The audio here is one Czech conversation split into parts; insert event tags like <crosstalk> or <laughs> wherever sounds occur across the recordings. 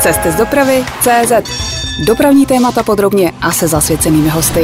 Cesty z dopravy CZ. Dopravní témata podrobně a se zasvěcenými hosty.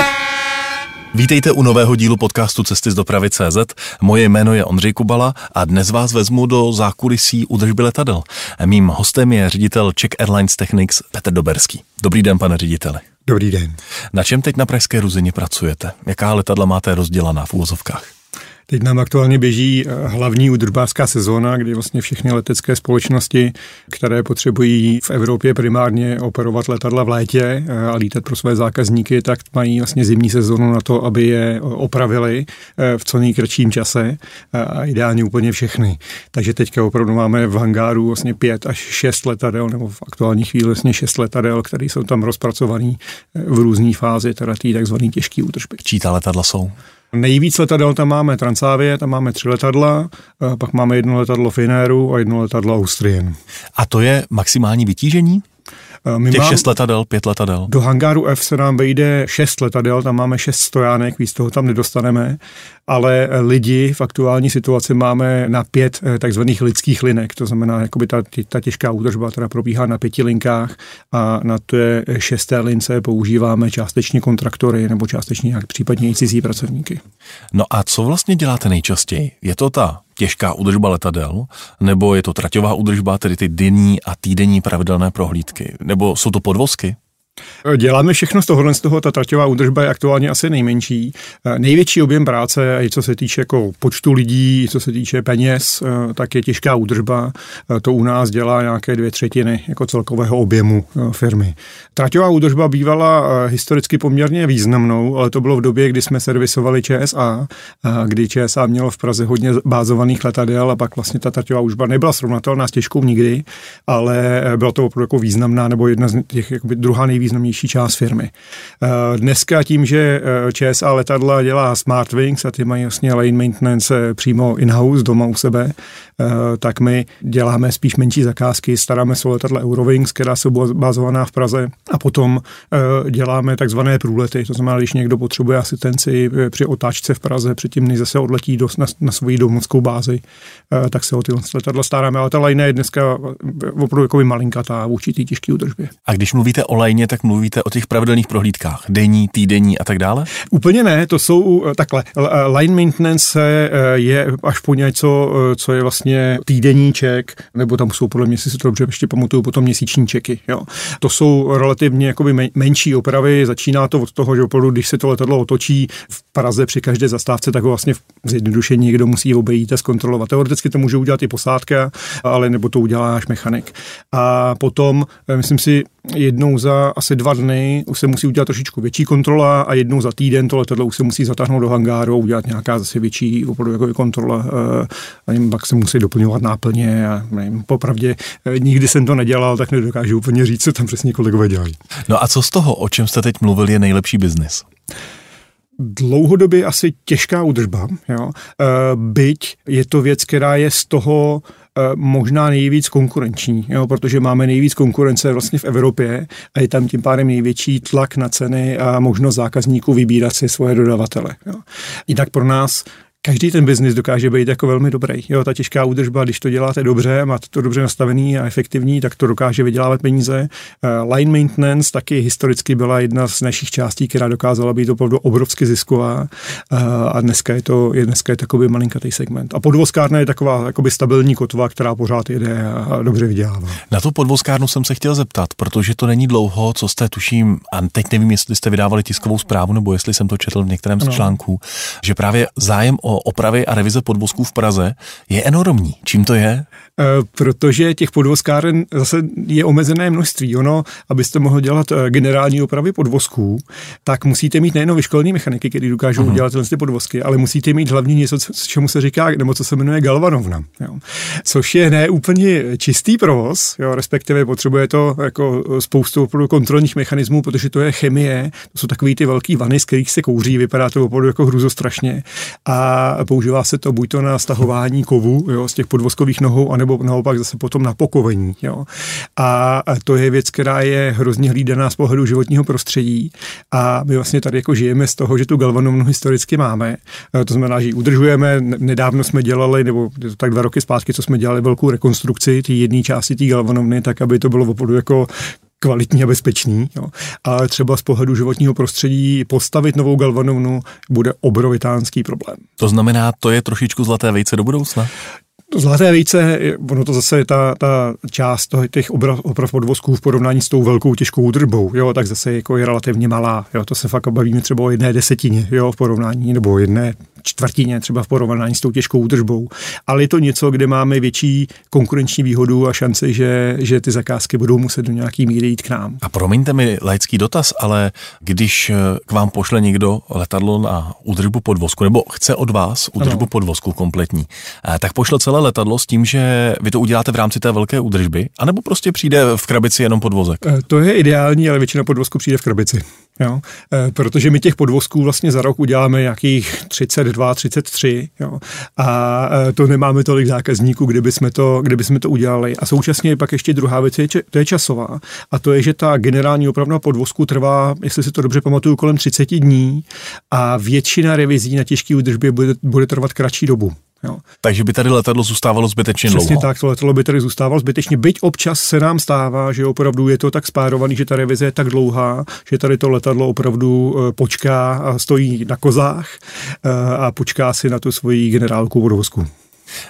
Vítejte u nového dílu podcastu Cesty z dopravy CZ. Moje jméno je Ondřej Kubala a dnes vás vezmu do zákulisí údržby letadel. Mým hostem je ředitel Czech Airlines Technics Petr Doberský. Dobrý den, pane řediteli. Dobrý den. Na čem teď na Pražské Ruzině pracujete? Jaká letadla máte rozdělaná v úvozovkách? Teď nám aktuálně běží eh, hlavní udržbářská sezóna, kdy vlastně všechny letecké společnosti, které potřebují v Evropě primárně operovat letadla v létě eh, a lítat pro své zákazníky, tak mají vlastně zimní sezónu na to, aby je opravili eh, v co nejkratším čase a ideálně úplně všechny. Takže teďka opravdu máme v hangáru vlastně pět až šest letadel, nebo v aktuální chvíli vlastně šest letadel, které jsou tam rozpracované v různé fázi, teda té takzvané těžké údržby. Čí ta letadla jsou? Nejvíc letadel tam máme Transavie, tam máme tři letadla, pak máme jedno letadlo Finairu a jedno letadlo Austrian. A to je maximální vytížení? Eh, my Těch mám, šest letadel, pět letadel. Do hangáru F se nám vejde šest letadel, tam máme šest stojánek, víc toho tam nedostaneme, ale lidi v aktuální situaci máme na pět eh, takzvaných lidských linek, to znamená, jakoby ta, ta těžká údržba, která probíhá na pěti linkách a na té šesté lince používáme částečně kontraktory nebo částečně jak případně i cizí pracovníky. No a co vlastně děláte nejčastěji? Je to ta těžká údržba letadel, nebo je to traťová údržba, tedy ty denní a týdenní pravidelné prohlídky, nebo jsou to podvozky? Děláme všechno z tohohle, z toho ta traťová údržba je aktuálně asi nejmenší. Největší objem práce, i co se týče jako počtu lidí, co se týče peněz, tak je těžká údržba. To u nás dělá nějaké dvě třetiny jako celkového objemu eh, firmy. Traťová údržba bývala eh, historicky poměrně významnou, ale to bylo v době, kdy jsme servisovali ČSA, kdy ČSA mělo v Praze hodně bázovaných letadel a pak vlastně ta traťová údržba nebyla srovnatelná s těžkou nikdy, ale eh, byla to opravdu jako významná nebo jedna z těch jakoby druhá nejvíc nejvýznamnější část firmy. Eh, dneska tím, že eh, ČSA letadla dělá Smartwings a ty mají vlastně lane maintenance přímo in-house doma u sebe, eh, tak my děláme spíš menší zakázky, staráme se o letadla Eurowings, která jsou bazovaná v Praze a potom děláme takzvané průlety, to znamená, když někdo potřebuje asistenci při otáčce v Praze, předtím než zase odletí do, na, na svoji domovskou bázi, tak se o ty letadla staráme, ale ta lajna je dneska opravdu jako malinkatá v určitý těžký údržbě. A když mluvíte o lajně, tak mluvíte o těch pravidelných prohlídkách, denní, týdenní a tak dále? Úplně ne, to jsou eh, takhle. Eh, line maintenance eh, je až po něco, co je vlastně týdenní ček, nebo tam jsou podle mě, si to dobře ještě pamatuju, potom měsíční čeky. Jo. To jsou relativně jakoby menší opravy, začíná to od toho, že opravdu, když se to letadlo otočí v Praze při každé zastávce, tak ho vlastně zjednodušení někdo musí obejít a zkontrolovat. Teoreticky to může udělat i posádka, ale nebo to udělá až mechanik. A potom, myslím si, jednou za asi dva dny už se musí udělat trošičku větší kontrola a jednou za týden to letadlo už se musí zatáhnout do hangáru udělat nějaká zase větší opravdu jako kontrola eh, a jim pak se musí doplňovat náplně a nevím, popravdě eh, nikdy jsem to nedělal, tak nedokážu úplně říct, co tam přesně kolegové dělají. No a co z toho, o čem jste teď mluvil, je nejlepší biznis? dlouhodobě asi těžká údržba, jo. Eh, byť je to věc, která je z toho možná nejvíc konkurenční, jo, protože máme nejvíc konkurence vlastně v Evropě a je tam tím pádem největší tlak na ceny a možnost zákazníků vybírat si svoje dodavatele. Jo. Jinak pro nás každý ten biznis dokáže být jako velmi dobrý. Jo, ta těžká údržba, když to děláte dobře, máte to dobře nastavený a efektivní, tak to dokáže vydělávat peníze. Uh, line maintenance taky historicky byla jedna z našich částí, která dokázala být opravdu obrovsky zisková uh, a dneska je to je dneska je takový malinkatý segment. A podvozkárna je taková jakoby stabilní kotva, která pořád jede a dobře vydělává. Na tu podvozkárnu jsem se chtěl zeptat, protože to není dlouho, co jste tuším, a teď nevím, jestli jste vydávali tiskovou zprávu, nebo jestli jsem to četl v některém z článků, že právě zájem o opravy a revize podvozků v Praze je enormní. Čím to je? E, protože těch podvozkáren zase je omezené množství. Ono, abyste mohli dělat e, generální opravy podvozků, tak musíte mít nejen vyškolený mechaniky, kteří dokážou uh-huh. udělat ty podvozky, ale musíte mít hlavně něco, co, čemu se říká, nebo co se jmenuje galvanovna. Jo. Což je ne úplně čistý provoz, jo, respektive potřebuje to jako spoustu kontrolních mechanismů, protože to je chemie, to jsou takové ty velké vany, z kterých se kouří, vypadá to opravdu jako hruzostrašně. A používá se to buď to na stahování kovu jo, z těch podvozkových nohou, anebo naopak zase potom na pokovení. Jo. A to je věc, která je hrozně hlídaná z pohledu životního prostředí a my vlastně tady jako žijeme z toho, že tu galvanovnu historicky máme. To znamená, že ji udržujeme. Nedávno jsme dělali, nebo tak dva roky zpátky, co jsme dělali velkou rekonstrukci té jedné části té galvanovny, tak aby to bylo opravdu jako kvalitní a bezpečný. Jo. Ale třeba z pohledu životního prostředí postavit novou galvanovnu bude obrovitánský problém. To znamená, to je trošičku zlaté vejce do budoucna? Zlaté vejce, ono to zase je ta, ta část toho, těch oprav, oprav podvozků v porovnání s tou velkou těžkou údržbou, jo, tak zase jako je relativně malá, jo, to se fakt bavíme třeba o jedné desetině, jo, v porovnání, nebo jedné čtvrtině třeba v porovnání s tou těžkou údržbou. Ale je to něco, kde máme větší konkurenční výhodu a šanci, že, že ty zakázky budou muset do nějaký míry jít k nám. A promiňte mi laický dotaz, ale když eh, k vám pošle někdo letadlo na údržbu podvozku, nebo chce od vás údržbu ano. podvozku kompletní, eh, tak pošle celé letadlo s tím, že vy to uděláte v rámci té velké údržby, anebo prostě přijde v krabici jenom podvozek? Eh, to je ideální, ale většina podvozku přijde v krabici. Jo? E, protože my těch podvozků vlastně za rok uděláme nějakých 32, 33 jo? a e, to nemáme tolik zákazníků, kdyby jsme to, kdyby jsme to udělali. A současně pak ještě druhá věc, je, to je časová a to je, že ta generální opravna podvozku trvá, jestli si to dobře pamatuju, kolem 30 dní a většina revizí na těžké údržbě bude, bude trvat kratší dobu. Jo. Takže by tady letadlo zůstávalo zbytečně Přesně dlouho. tak, to letadlo by tady zůstávalo zbytečně, byť občas se nám stává, že opravdu je to tak spárovaný, že ta revize je tak dlouhá, že tady to letadlo opravdu eh, počká a stojí na kozách eh, a počká si na tu svoji generálku.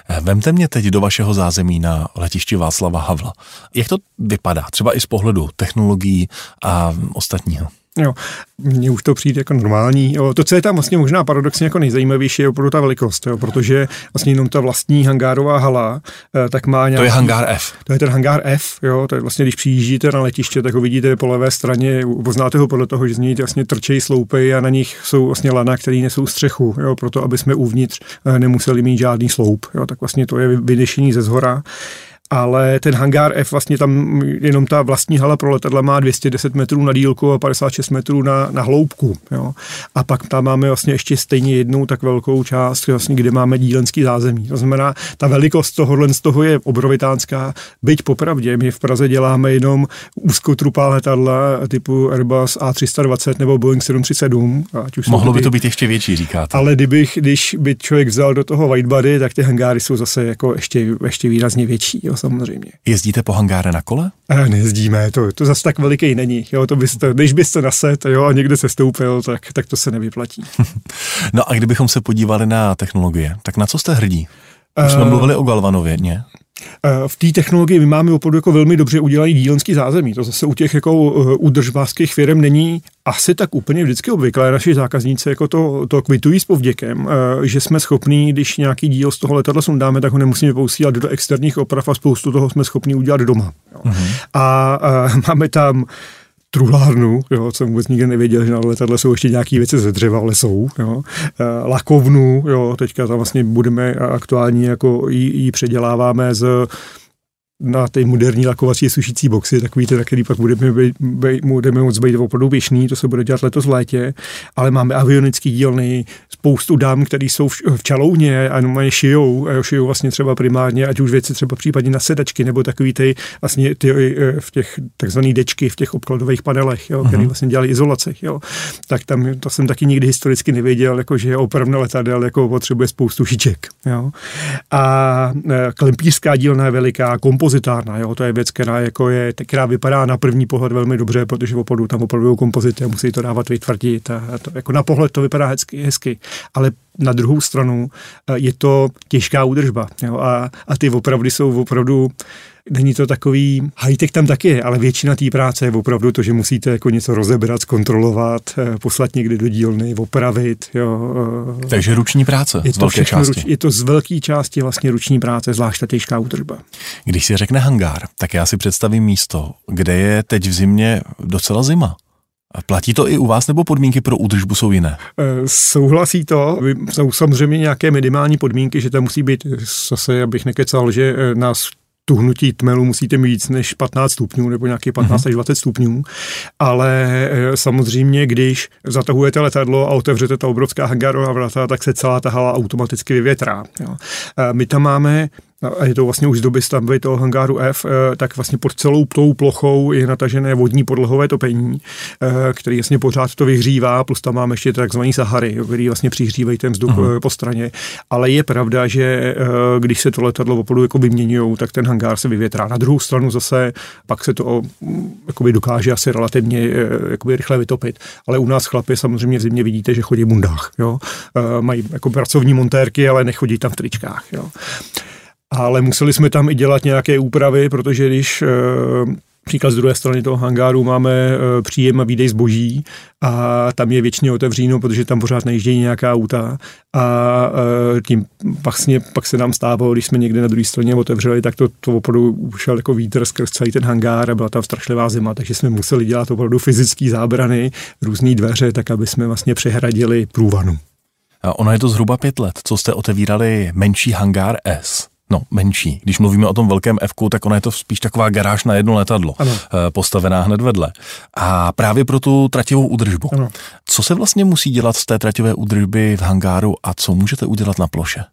Eh, vemte mě teď do vašeho zázemí na letišti Václava Havla. Jak to vypadá, třeba i z pohledu technologií a ostatního? Jo, mně už to přijde jako normální. Jo, to, co je tam vlastně možná paradoxně jako nejzajímavější, je opravdu ta velikost, jo, protože vlastně jenom ta vlastní hangárová hala, eh, tak má nějaký... To je hangár F. To je ten hangár F, jo, to je vlastně, když přijíždíte na letiště, tak ho vidíte po levé straně, poznáte ho podle toho, že z něj vlastně trčejí sloupy a na nich jsou vlastně lana, které nesou střechu, jo, proto aby jsme uvnitř eh, nemuseli mít žádný sloup, jo, tak vlastně to je vynešení ze zhora ale ten hangár F vlastně tam jenom ta vlastní hala pro letadla má 210 metrů na dílku a 56 metrů na, na hloubku. Jo. A pak tam máme vlastně ještě stejně jednou tak velkou část, vlastně, kde máme dílenský zázemí. To znamená, ta velikost tohohle z toho je obrovitánská, byť popravdě, my v Praze děláme jenom úzkotrupá letadla typu Airbus A320 nebo Boeing 737. Ať už Mohlo by to být ještě větší, říkáte. Ale kdybych, když by člověk vzal do toho whitebody, tak ty hangáry jsou zase jako ještě, ještě výrazně větší. Jo samozřejmě. Jezdíte po hangáre na kole? A nejezdíme, to, to zase tak veliký není. Jo, to byste, když byste naset jo, a někde se stoupil, tak, tak to se nevyplatí. <laughs> no a kdybychom se podívali na technologie, tak na co jste hrdí? Už jsme uh, mluvili o Galvanově, ne? Eh, v té technologii my máme opravdu jako velmi dobře udělaný dílenský zázemí. To zase u těch jako eh, údržbářských firm není asi tak úplně vždycky obvyklé. Naši zákazníci jako to, to kvitují s povděkem, eh, že jsme schopní, když nějaký díl z toho letadla sundáme, tak ho nemusíme posílat do externích oprav a spoustu toho jsme schopni udělat doma. A, a <laughs> máme tam truhlárnu, jo, co vůbec nikdy nevěděl, že na letadle jsou ještě nějaké věci ze dřeva, ale jsou, jo, e, lakovnu, jo, teďka tam vlastně budeme aktuálně jako ji předěláváme z na ty moderní lakovací sušící boxy, takový ty, na který pak budeme, být, budeme moc být opravdu běžný, to se bude dělat letos v létě, ale máme avionický dílny, spoustu dám, které jsou v, v čalouně a normálně šijou, a šijou vlastně třeba primárně, ať už věci třeba případně na sedačky, nebo takový ty vlastně ty, e, v těch takzvaných dečky, v těch obkladových panelech, jo, který mhm. vlastně dělali izolace, jo. Tak tam to jsem taky nikdy historicky nevěděl, jako že opravdu letadel jako potřebuje spoustu šiček, jo. A e, klempířská dílna je veliká, kompozitárna, jo, to je věc, která, jako je, která vypadá na první pohled velmi dobře, protože opravdu tam opravdu kompozity a musí to dávat vytvrdit a to, jako na pohled to vypadá hezky, hezky. Ale na druhou stranu eh, je to těžká údržba jo, a, a ty opravdy jsou opravdu Není to takový, high-tech tam taky je, ale většina té práce je opravdu to, že musíte jako něco rozebrat, zkontrolovat, eh, poslat někdy do dílny, opravit. Jo. Eh. Takže ruční práce je z to velké části. Ruč, je to z velké části vlastně ruční práce, zvlášť ta těžká údržba. Když si řekne hangár, tak já si představím místo, kde je teď v zimě docela zima. Platí to i u vás, nebo podmínky pro údržbu jsou jiné? E, souhlasí to. Jsou samozřejmě nějaké minimální podmínky, že tam musí být, zase abych nekecal, že nás tuhnutí tmelu musíte mít víc než 15 stupňů nebo nějaký 15 mm-hmm. až 20 stupňů, ale e, samozřejmě, když zatahujete letadlo a otevřete ta obrovská hangárová vrata, tak se celá ta hala automaticky vyvětrá. Jo. E, my tam máme a je to vlastně už z doby stavby toho hangáru F, eh, tak vlastně pod celou tou plochou je natažené vodní podlahové topení, eh, který vlastně pořád to vyhřívá, plus tam máme ještě takzvaný Sahary, který vlastně přihřívají ten vzduch uh-huh. po straně. Ale je pravda, že když se to letadlo opravdu jako vyměňují, tak ten hangár se vyvětrá. Na druhou stranu zase pak se to mm, jakoby dokáže asi relativně jakoby rychle vytopit. Ale u nás chlapy samozřejmě v zimě vidíte, že chodí v mundách. Jo? Mají jako pracovní montérky, ale nechodí tam v tričkách. Jo? Ale museli jsme tam i dělat nějaké úpravy, protože když eh, Příklad z druhé strany toho hangáru máme eh, příjem a výdej zboží a tam je většině otevříno, protože tam pořád nejíždějí nějaká auta a eh, tím vlastně pak se nám stávalo, když jsme někde na druhé straně otevřeli, tak to, to opravdu ušel jako vítr skrz celý ten hangár a byla tam strašlivá zima, takže jsme museli dělat opravdu fyzické zábrany, různé dveře, tak aby jsme vlastně přehradili průvanu. A ono je to zhruba pět let, co jste otevírali menší hangár S. No, menší. Když mluvíme o tom velkém F, tak ona je to spíš taková garáž na jedno letadlo, ano. Eh, postavená hned vedle. A právě pro tu trativou údržbu. Ano. Co se vlastně musí dělat z té traťové údržby v hangáru a co můžete udělat na ploše?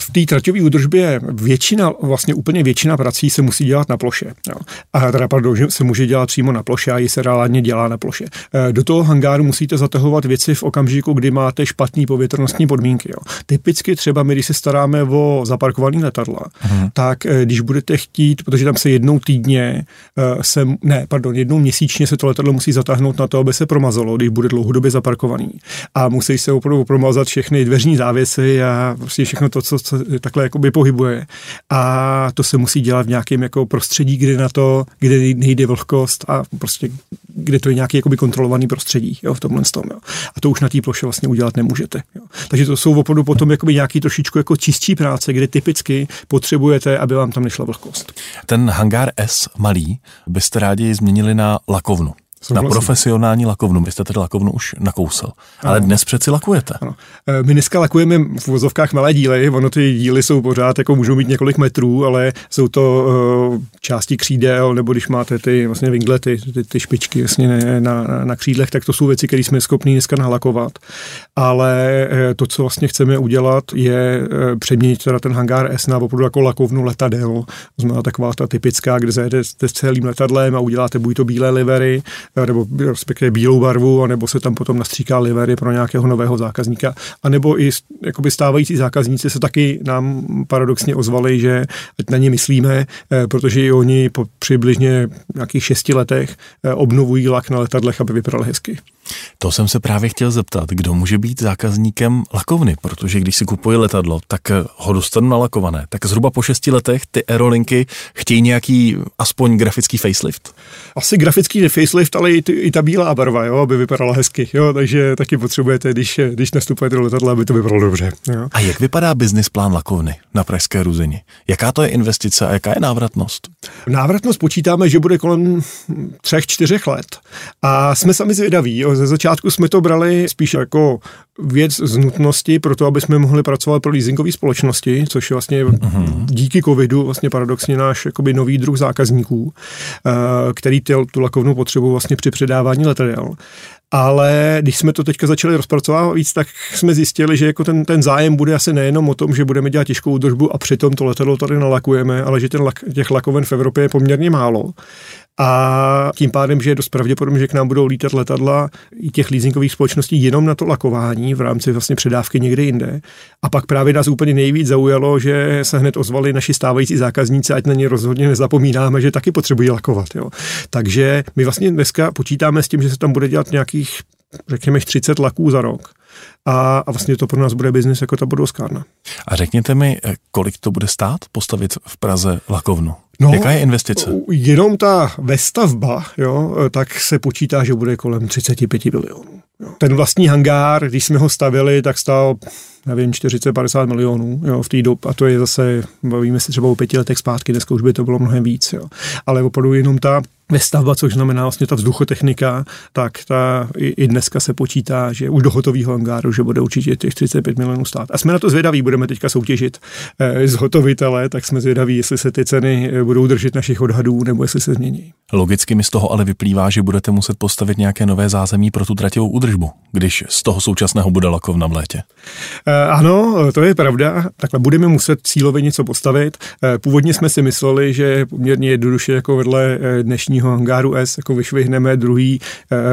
V té traťové údržbě většina, vlastně úplně většina prací se musí dělat na ploše. Jo. A teda, pardon, že se může dělat přímo na ploše a ji se reálně dělá na ploše. E, do toho hangáru musíte zatahovat věci v okamžiku, kdy máte špatné povětrnostní podmínky. Jo. Typicky třeba my, když se staráme o zaparkovaný letadla, hmm. tak e, když budete chtít, protože tam se jednou týdně, e, se, ne, pardon, jednou měsíčně se to letadlo musí zatáhnout na to, aby se promazalo, když bude dlouhodobě zaparkovaný. A musí se opravdu promazat všechny dveřní závěsy a prostě všechno to, co, se takhle jakoby pohybuje. A to se musí dělat v nějakém jako prostředí, kde na to, kde nejde vlhkost a prostě kde to je nějaký jakoby kontrolovaný prostředí jo, v tomhle tom. Jo. A to už na té ploše vlastně udělat nemůžete. Jo. Takže to jsou opravdu potom jakoby nějaký trošičku jako čistší práce, kde typicky potřebujete, aby vám tam nešla vlhkost. Ten hangár S malý byste rádi změnili na lakovnu. Na profesionální lakovnu. Vy jste tedy lakovnu už nakousl. Ale ano. dnes přeci lakujete. Ano. E, my dneska lakujeme v vozovkách malé díly. Ono ty díly jsou pořád, jako můžou mít několik metrů, ale jsou to uh, části křídel, nebo když máte ty vlastně winglety, ty, ty špičky vlastně ne, na, na, na křídlech, tak to jsou věci, které jsme schopni dneska nalakovat. Ale uh, to, co vlastně chceme udělat, je uh, přeměnit teda ten hangár S na opravdu jako lakovnu letadel. Znamená taková ta typická, kde zajedete s celým letadlem a uděláte buď to bílé livery, nebo respektive bílou barvu, anebo se tam potom nastříká livery pro nějakého nového zákazníka, anebo i jakoby stávající zákazníci se taky nám paradoxně ozvali, že ať na ně myslíme, eh, protože i oni po přibližně nějakých šesti letech eh, obnovují lak na letadlech, aby vypadal hezky. To jsem se právě chtěl zeptat, kdo může být zákazníkem lakovny, protože když si kupuji letadlo, tak ho dostanu nalakované. Tak zhruba po šesti letech ty aerolinky chtějí nějaký aspoň grafický facelift? Asi grafický facelift, ale i, ty, i ta bílá barva, jo, aby vypadala hezky. Jo, takže taky potřebujete, když, když nastupujete do letadla, aby to vypadalo dobře. Jo. A jak vypadá business plán lakovny na Pražské Ruzini? Jaká to je investice a jaká je návratnost? Návratnost počítáme, že bude kolem třech, čtyřech let. A jsme sami zvědaví. Ze začátku jsme to brali spíš jako věc z nutnosti pro to, aby jsme mohli pracovat pro leasingové společnosti, což je vlastně uh-huh. díky covidu vlastně paradoxně náš jakoby nový druh zákazníků, eh, který tu lakovnou potřebu vlastně při předávání letadel. Ale když jsme to teďka začali rozpracovávat víc, tak jsme zjistili, že jako ten, ten zájem bude asi nejenom o tom, že budeme dělat těžkou údržbu a přitom to letadlo tady nalakujeme, ale že ten lak, těch lakoven v Evropě je poměrně málo. A tím pádem, že je dost pravděpodobné, že k nám budou lítat letadla i těch leasingových společností jenom na to lakování v rámci vlastně předávky někde jinde. A pak právě nás úplně nejvíc zaujalo, že se hned ozvali naši stávající zákazníci, ať na ně rozhodně nezapomínáme, že taky potřebují lakovat. Jo. Takže my vlastně dneska počítáme s tím, že se tam bude dělat nějakých řekněme 30 laků za rok a, a vlastně to pro nás bude biznis jako ta budovskárna. A řekněte mi, eh, kolik to bude stát postavit v Praze lakovnu? No, Jaká je investice? Jenom ta vestavba, jo, tak se počítá, že bude kolem 35 milionů. Ten vlastní hangár, když jsme ho stavili, tak stál nevím, 40-50 milionů jo, v té době a to je zase, bavíme se třeba o pěti letech zpátky, dneska už by to bylo mnohem víc. Jo. Ale opravdu jenom ta stavba, což znamená vlastně ta vzduchotechnika, tak ta i, i dneska se počítá, že už do hotového hangáru, že bude určitě těch 35 milionů stát. A jsme na to zvědaví, budeme teďka soutěžit eh, z hotovitele, tak jsme zvědaví, jestli se ty ceny eh, budou držet našich odhadů nebo jestli se změní. Logicky mi z toho ale vyplývá, že budete muset postavit nějaké nové zázemí pro tu trativou údržbu, když z toho současného bude lakovna v létě. Eh, ano, to je pravda. Takhle budeme muset cílově něco postavit. Eh, původně jsme si mysleli, že poměrně jednoduše jako vedle eh, dnešního hangáru S jako vyšvihneme druhý,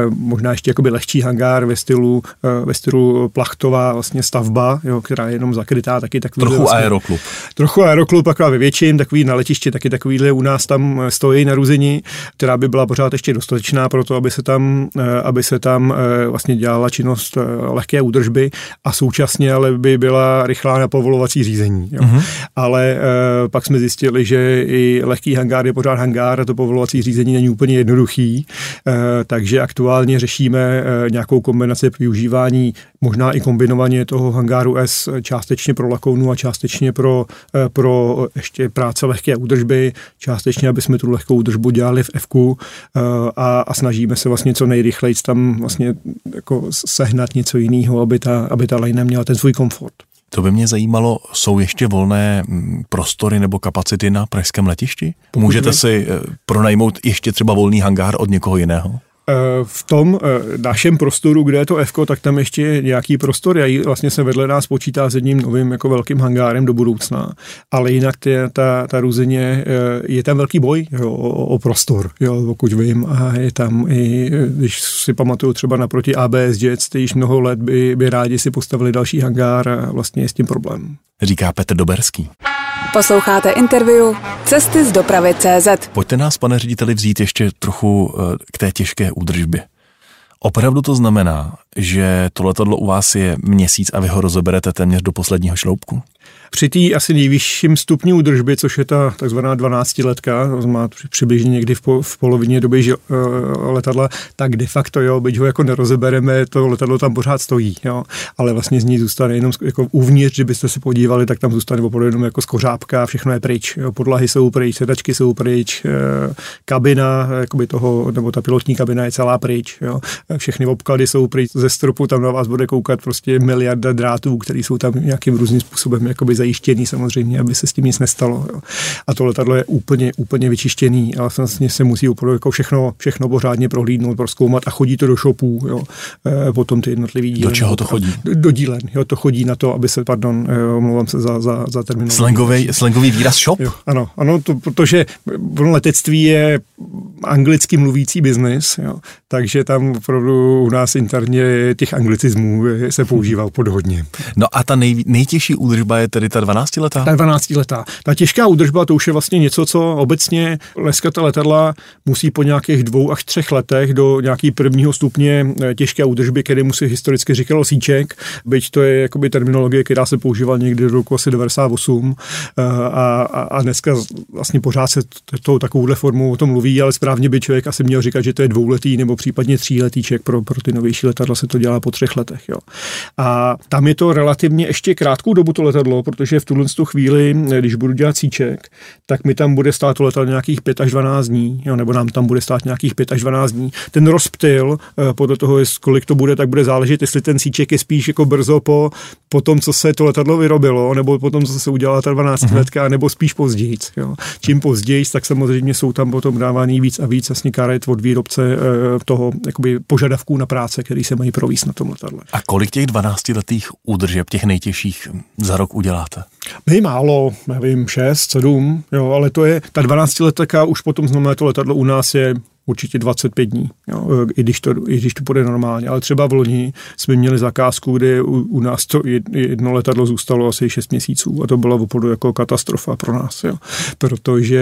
možná ještě jakoby lehčí hangár ve stylu, ve stylu plachtová vlastně stavba, jo, která je jenom zakrytá, taky takový. Trochu vlastně, aeroklub. Trochu aeroklub, taková ve větším, takový na letišti, taky takovýhle u nás tam stojí na ruzení, která by byla pořád ještě dostatečná pro to, aby se tam, aby se tam vlastně dělala činnost lehké údržby a současně ale by byla rychlá na povolovací řízení. Jo. Uh-huh. Ale pak jsme zjistili, že i lehký hangár je pořád hangár a to povolovací řízení není úplně jednoduchý, e, takže aktuálně řešíme e, nějakou kombinaci využívání, možná i kombinovaně toho hangáru S částečně pro lakounu a částečně pro, e, pro ještě práce lehké údržby, částečně, aby jsme tu lehkou údržbu dělali v f a, a snažíme se vlastně co nejrychleji tam vlastně jako sehnat něco jiného, aby ta, aby ta lejna měla ten svůj komfort. To by mě zajímalo, jsou ještě volné mm, prostory nebo kapacity na pražském letišti? Pokud Můžete si eh, pronajmout ještě třeba volný hangár od někoho jiného? Eh, v tom eh, našem prostoru, kde je to F, tak tam ještě je nějaký prostor. Já vlastně se vedle nás počítá s jedním novým jako velkým hangárem do budoucna. Ale jinak ty, ta, ta růzeně, eh, je tam velký boj jo, o, o prostor, jo, pokud vím. A je tam i, když si pamatuju třeba naproti ABS Jets, ty již mnoho let by, by rádi si postavili další hangár a vlastně je s tím problém. Říká Petr Doberský. Posloucháte interview Cesty z dopravy CZ. Pojďte nás, pane řediteli, vzít ještě trochu eh, k té těžké údržbě. Opravdu to znamená, že to letadlo u vás je měsíc a vy ho rozeberete téměř do posledního šloubku? Při té asi nejvyšším stupni údržby, což je ta takzvaná 12 letka, znamená přibližně někdy v, po, v polovině doby že, uh, letadla, tak de facto, jo, byť ho jako nerozebereme, to letadlo tam pořád stojí, jo, ale vlastně z ní zůstane jenom jako uvnitř, kdybyste se podívali, tak tam zůstane opravdu jenom jako skořápka, všechno je pryč, jo, podlahy jsou pryč, sedačky jsou pryč, uh, kabina, jakoby toho, nebo ta pilotní kabina je celá pryč, jo, všechny obklady jsou pryč, ze stropu tam na vás bude koukat prostě miliarda drátů, které jsou tam nějakým různým způsobem jakoby zajištěný samozřejmě, aby se s tím nic nestalo. Jo. A to letadlo je úplně, úplně vyčištěný a vlastně se musí opravdu jako všechno, všechno pořádně prohlídnout, proskoumat a chodí to do shopů, jo. E, potom ty jednotlivý díly. Do čeho to chodí? Do, do dílen, jo, to chodí na to, aby se, pardon, e, omlouvám se za, za, za terminologii. Slangový, slangový výraz shop? Jo, ano, ano, to, protože letectví je anglicky mluvící biznis, jo, takže tam opravdu u nás interně těch anglicismů se používá pod hodně. No a ta nej, nejtěžší údržba je tedy ta 12 letá? Ta 12 letá. Ta těžká údržba to už je vlastně něco, co obecně leskata letadla musí po nějakých dvou až třech letech do nějaký prvního stupně eh, těžké údržby, který mu se historicky říkalo síček, byť to je jakoby terminologie, která se používala někdy do roku asi 98 eh, a, a, a dneska vlastně pořád se to takovouhle formou o tom mluví, ale správně by člověk asi měl říkat, že to je dvouletý nebo případně tříletýček pro, pro ty novější letadla se to dělá po třech letech. Jo. A tam je to relativně ještě krátkou dobu to letadlo, protože v tuhle chvíli, když budu dělat cíček, tak mi tam bude stát to letadlo nějakých 5 až 12 dní, jo, nebo nám tam bude stát nějakých 5 až 12 dní. Ten rozptyl, eh, podle toho, kolik to bude, tak bude záležet, jestli ten cíček je spíš jako brzo po, po tom, co se to letadlo vyrobilo, nebo po tom, co se udělala ta 12 uh-huh. letka, nebo spíš později. Jo. Čím později, tak samozřejmě jsou tam potom dávání víc a víc jasně karet od výrobce eh, toho jakoby požadavků na práce, který se mají províst na tom letadle. A kolik těch 12 letých údržeb, těch nejtěžších, za rok uděláte? My málo, nevím, 6, 7, jo, ale to je, ta 12 letka už potom znamená to letadlo u nás je určitě 25 dní, jo, i, když to, i když to bude normálně. Ale třeba v loni jsme měli zakázku, kde u, u nás to jedno letadlo zůstalo asi 6 měsíců a to byla opravdu jako katastrofa pro nás, jo. protože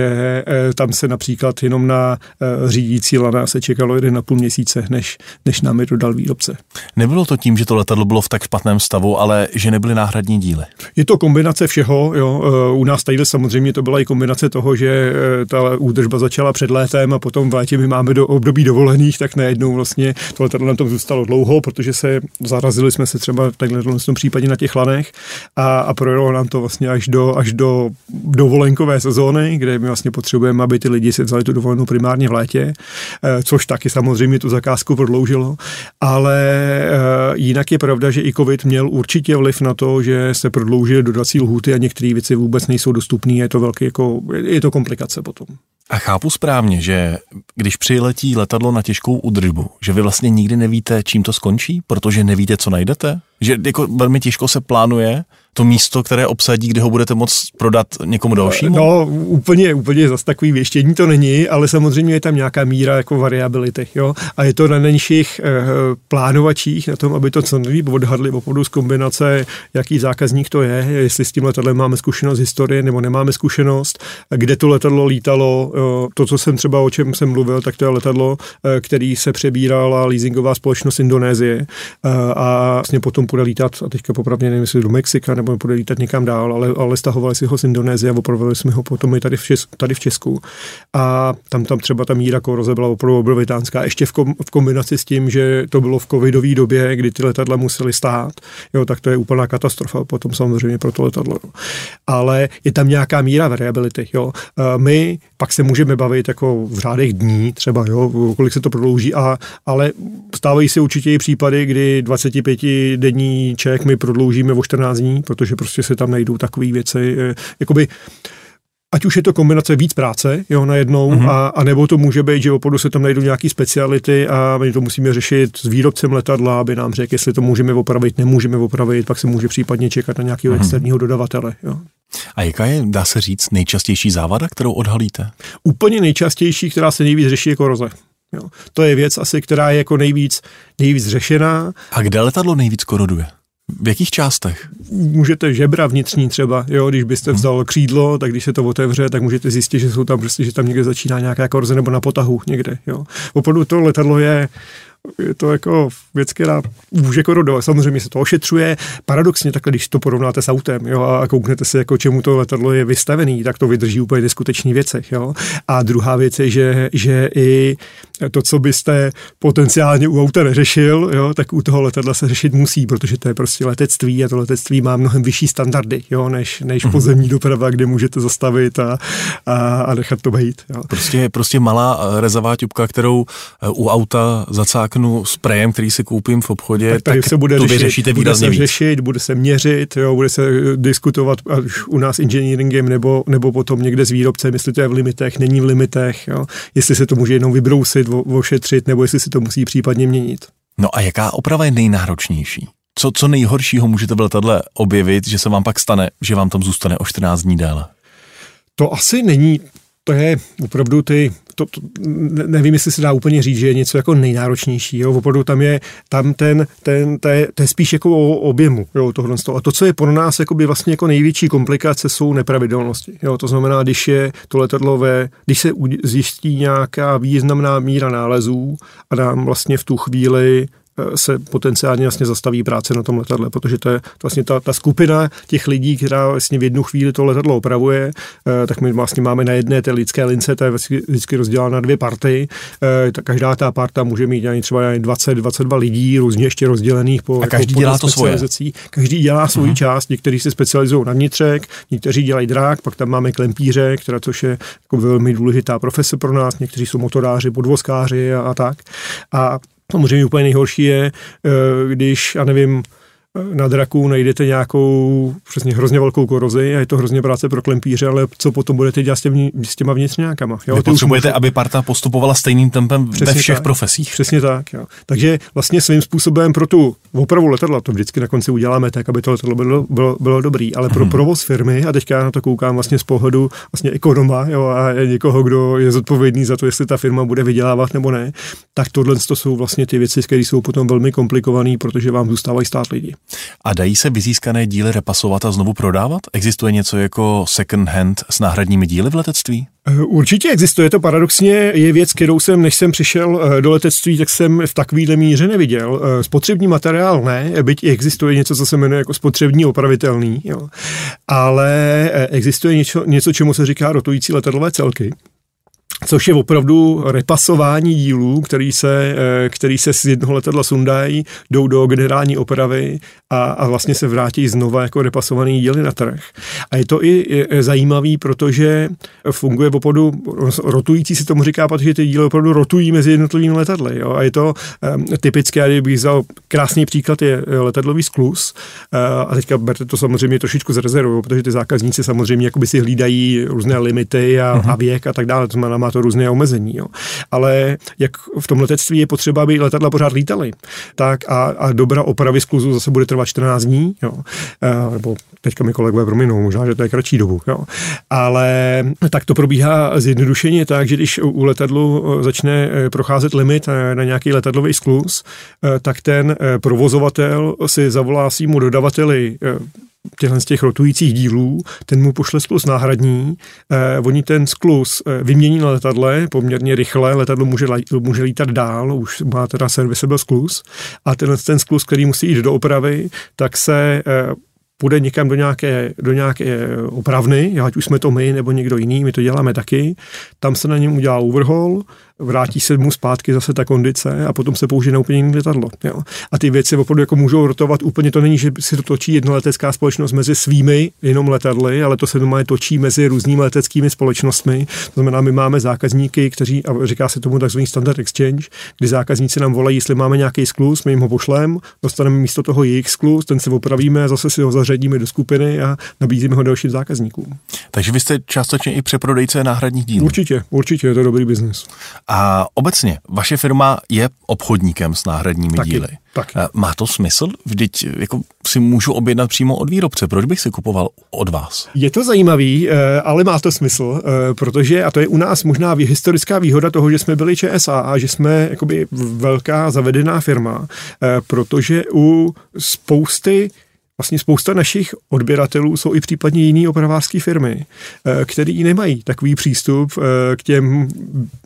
e, tam se například jenom na e, řídící lana se čekalo jeden na půl měsíce, než, než nám je dodal výrobce. Nebylo to tím, že to letadlo bylo v tak špatném stavu, ale že nebyly náhradní díly? Je to kombinace všeho. Jo. E, u nás tady samozřejmě to byla i kombinace toho, že ta údržba začala před létem a potom v létě by máme do období dovolených, tak najednou vlastně to letadlo na tom zůstalo dlouho, protože se zarazili jsme se třeba takhle v tom případě na těch lanech a, a projelo nám to vlastně až do, až do dovolenkové sezóny, kde my vlastně potřebujeme, aby ty lidi si vzali tu dovolenou primárně v létě, eh, což taky samozřejmě tu zakázku prodloužilo, ale eh, jinak je pravda, že i COVID měl určitě vliv na to, že se prodloužily dodací lhuty a některé věci vůbec nejsou dostupné, je to velký jako, je to komplikace potom. A chápu správně, že když přiletí letadlo na těžkou údržbu, že vy vlastně nikdy nevíte, čím to skončí, protože nevíte, co najdete? Že jako velmi těžko se plánuje to místo, které obsadí, kde ho budete moct prodat někomu dalšímu? No, úplně, úplně zase takový věštění to není, ale samozřejmě je tam nějaká míra jako variability, jo. A je to na menších eh, plánovačích, na tom, aby to co nejvíc odhadli opravdu z kombinace, jaký zákazník to je, jestli s tím letadlem máme zkušenost historie nebo nemáme zkušenost, kde to letadlo lítalo, jo. to, co jsem třeba o čem jsem mluvil, tak to je letadlo, eh, který se přebírala leasingová společnost Indonésie eh, a vlastně potom bude lítat, a teďka popravdě nevím, jestli do Mexika nebo bude lítat někam dál, ale, ale stahovali si ho z Indonésie a opravili jsme ho potom i tady v, Česku, tady v Česku. A tam, tam třeba ta míra koroze byla opravdu obrovitánská. Ještě v, kom, v kombinaci s tím, že to bylo v covidové době, kdy ty letadla musely stát, jo, tak to je úplná katastrofa potom samozřejmě pro to letadlo. Ale je tam nějaká míra variability. Jo. My pak se můžeme bavit jako v řádech dní, třeba, jo, kolik se to prodlouží, a, ale stávají se určitě i případy, kdy 25 denní ček my prodloužíme o 14 dní, protože prostě se tam najdou takové věci, eh, jakoby ať už je to kombinace víc práce, jo, najednou, mm-hmm. a, a nebo to může být, že opravdu se tam najdou nějaké speciality a my to musíme řešit s výrobcem letadla, aby nám řekl, jestli to můžeme opravit, nemůžeme opravit, pak se může případně čekat na nějakého mm-hmm. externího dodavatele. Jo. A jaká je, dá se říct, nejčastější závada, kterou odhalíte? Úplně nejčastější, která se nejvíc řeší, je koroze. Jo. To je věc asi, která je jako nejvíc, nejvíc řešená. A kde letadlo nejvíc koroduje? V jakých částech? Můžete žebra vnitřní třeba, jo, když byste mhm. vzal křídlo, tak když se to otevře, tak můžete zjistit, že jsou tam prostě, že tam někde začíná nějaká korze nebo na potahu někde, jo. Opravdu to letadlo je je to jako věc, která může korodovat. Samozřejmě se to ošetřuje. Paradoxně takhle, když to porovnáte s autem jo, a kouknete se, jako čemu to letadlo je vystavený, tak to vydrží úplně neskutečný věcech. Jo. A druhá věc je, že, že i to, co byste potenciálně u auta neřešil, jo, tak u toho letadla se řešit musí, protože to je prostě letectví a to letectví má mnohem vyšší standardy, jo, než, než mm-hmm. pozemní doprava, kde můžete zastavit a, a, a nechat to být. Jo. Prostě, prostě malá eh, rezavá tubka, kterou eh, u auta zacáknu sprejem, který si koupím v obchodě, tak, tak se bude to řešit, vyřešíte výrazně bude se víc. řešit, bude se měřit, jo, bude se eh, diskutovat až u nás engineeringem nebo, nebo potom někde s výrobcem, jestli to je v limitech, není v limitech, jo, jestli se to může jenom vybrousit, ošetřit, nebo jestli si to musí případně měnit. No a jaká oprava je nejnáročnější? Co, co nejhoršího můžete v letadle objevit, že se vám pak stane, že vám tam zůstane o 14 dní déle? To asi není, to je opravdu ty to, to, nevím, jestli se dá úplně říct, že je něco jako nejnáročnější. Jo? Opravdu tam je, tam ten, ten, to, je, to je spíš jako o objemu jo, tohle. A to, co je pro nás by vlastně jako největší komplikace, jsou nepravidelnosti. Jo? To znamená, když je to letadlo ve, když se zjistí nějaká významná míra nálezů a nám vlastně v tu chvíli se potenciálně vlastně zastaví práce na tom letadle, protože to je vlastně ta, ta skupina těch lidí, která vlastně v jednu chvíli to letadlo opravuje, eh, tak my vlastně máme na jedné té lidské lince, to je vždycky rozdělána na dvě party, eh, ta, každá ta parta může mít ani třeba 20-22 lidí, různě ještě rozdělených po, A každý jako, dělá to svoje. Každý dělá svůj uh-huh. část, někteří se specializují na vnitřek, někteří dělají drák, pak tam máme klempíře, která což je jako velmi důležitá profese pro nás, někteří jsou motoráři, podvozkáři a, a tak. A Samozřejmě úplně nejhorší je, eh, když, já nevím, na draku najdete nějakou přesně hrozně velkou korozi a je to hrozně práce pro klempíře, ale co potom budete dělat s, těmi, s těma vnitřňákama? Jo? Vy potřebujete, můžu... aby parta postupovala stejným tempem přesně ve všech tak, profesích. Přesně tak. Jo. Takže vlastně svým způsobem pro tu opravu letadla, to vždycky na konci uděláme tak, aby to letadlo bylo, bylo, bylo dobrý, ale pro hmm. provoz firmy, a teďka na to koukám vlastně z pohledu vlastně ekonoma jo, a někoho, kdo je zodpovědný za to, jestli ta firma bude vydělávat nebo ne, tak tohle to jsou vlastně ty věci, které jsou potom velmi komplikované, protože vám zůstávají stát lidi. A dají se vyzískané díly repasovat a znovu prodávat? Existuje něco jako second hand s náhradními díly v letectví? Eh, určitě existuje to paradoxně, je věc, kterou jsem, než jsem přišel eh, do letectví, tak jsem v takovýhle míře neviděl. Eh, spotřební materiál ne, byť existuje něco, co se jmenuje jako spotřební opravitelný, jo. ale existuje něco, něco, čemu se říká rotující letadlové celky což je opravdu repasování dílů, který se, eh, který se z jednoho letadla sundají, jdou do generální opravy a, a vlastně se vrátí znova jako repasovaný díly na trh. A je to i zajímavý, protože funguje opravdu rotující, se tomu říká, protože ty díly opravdu rotují mezi jednotlivými letadly. Jo? A je to um, typické, kdybych vzal krásný příklad, je letadlový sklus. Uh, a teďka berte to samozřejmě trošičku z rezervou, protože ty zákazníci samozřejmě jakoby si hlídají různé limity a, uh-huh. a věk a tak dále. To znamená, má to různé omezení. Jo. Ale jak v tom letectví je potřeba, aby letadla pořád lítaly, tak a, a dobrá opravy skluzu zase bude trvat 14 dní, jo. A, nebo teďka mi kolegové prominou, možná, že to je kratší dobu, jo. Ale tak to probíhá zjednodušeně tak, že když u letadlu začne e, procházet limit e, na nějaký letadlový skluz, e, tak ten provozovatel si zavolá svýmu dodavateli těchto z těch rotujících dílů, ten mu pošle sklus náhradní, eh, oni ten sklus eh, vymění na letadle poměrně rychle, letadlo může, může lítat dál, už má teda serviceable sklus. A ten, ten sklus, který musí jít do opravy, tak se eh, půjde někam do nějaké, do nějaké opravny, ať už jsme to my nebo někdo jiný, my to děláme taky, tam se na něm udělá overhaul, vrátí se mu zpátky zase ta kondice a potom se použije na úplně jiné letadlo. Jo. A ty věci opravdu jako můžou rotovat úplně, to není, že si to točí jedna letecká společnost mezi svými jenom letadly, ale to se doma točí mezi různými leteckými společnostmi. To znamená, my máme zákazníky, kteří, a říká se tomu takzvaný standard exchange, kdy zákazníci nám volají, jestli máme nějaký sklus, my jim ho pošlem, dostaneme místo toho jejich sklus, ten si opravíme a zase si ho zařadíme do skupiny a nabízíme ho dalším zákazníkům. Takže vy jste částečně i přeprodejce náhradních dílů. Určitě, určitě je to dobrý biznis. A obecně, vaše firma je obchodníkem s náhradními taky, díly. Taky. Má to smysl? Vždyť jako si můžu objednat přímo od výrobce. Proč bych si kupoval od vás? Je to zajímavý, eh, ale má to smysl, eh, protože, a to je u nás možná historická výhoda toho, že jsme byli ČSA a že jsme jakoby velká zavedená firma, eh, protože u spousty vlastně spousta našich odběratelů jsou i případně jiné opravářské firmy, eh, které nemají takový přístup eh, k těm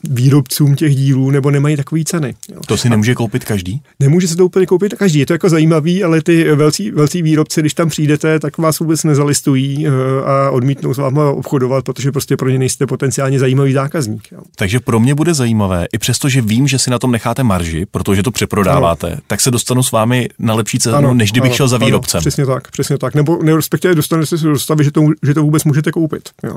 výrobcům těch dílů nebo nemají takový ceny. To si nemůže koupit každý? Nemůže se to úplně koupit každý. Je to jako zajímavý, ale ty velcí, velcí výrobci, když tam přijdete, tak vás vůbec nezalistují eh, a odmítnou s váma obchodovat, protože prostě pro ně nejste potenciálně zajímavý zákazník. Takže pro mě bude zajímavé, i přesto, že vím, že si na tom necháte marži, protože to přeprodáváte, ano. tak se dostanu s vámi na lepší cenu, ano, než kdybych ano, šel za výrobcem. Ano, přesně tak, přesně tak. Nebo, nebo respektive dostanete se do stavy, že to, že to vůbec můžete koupit. Jo.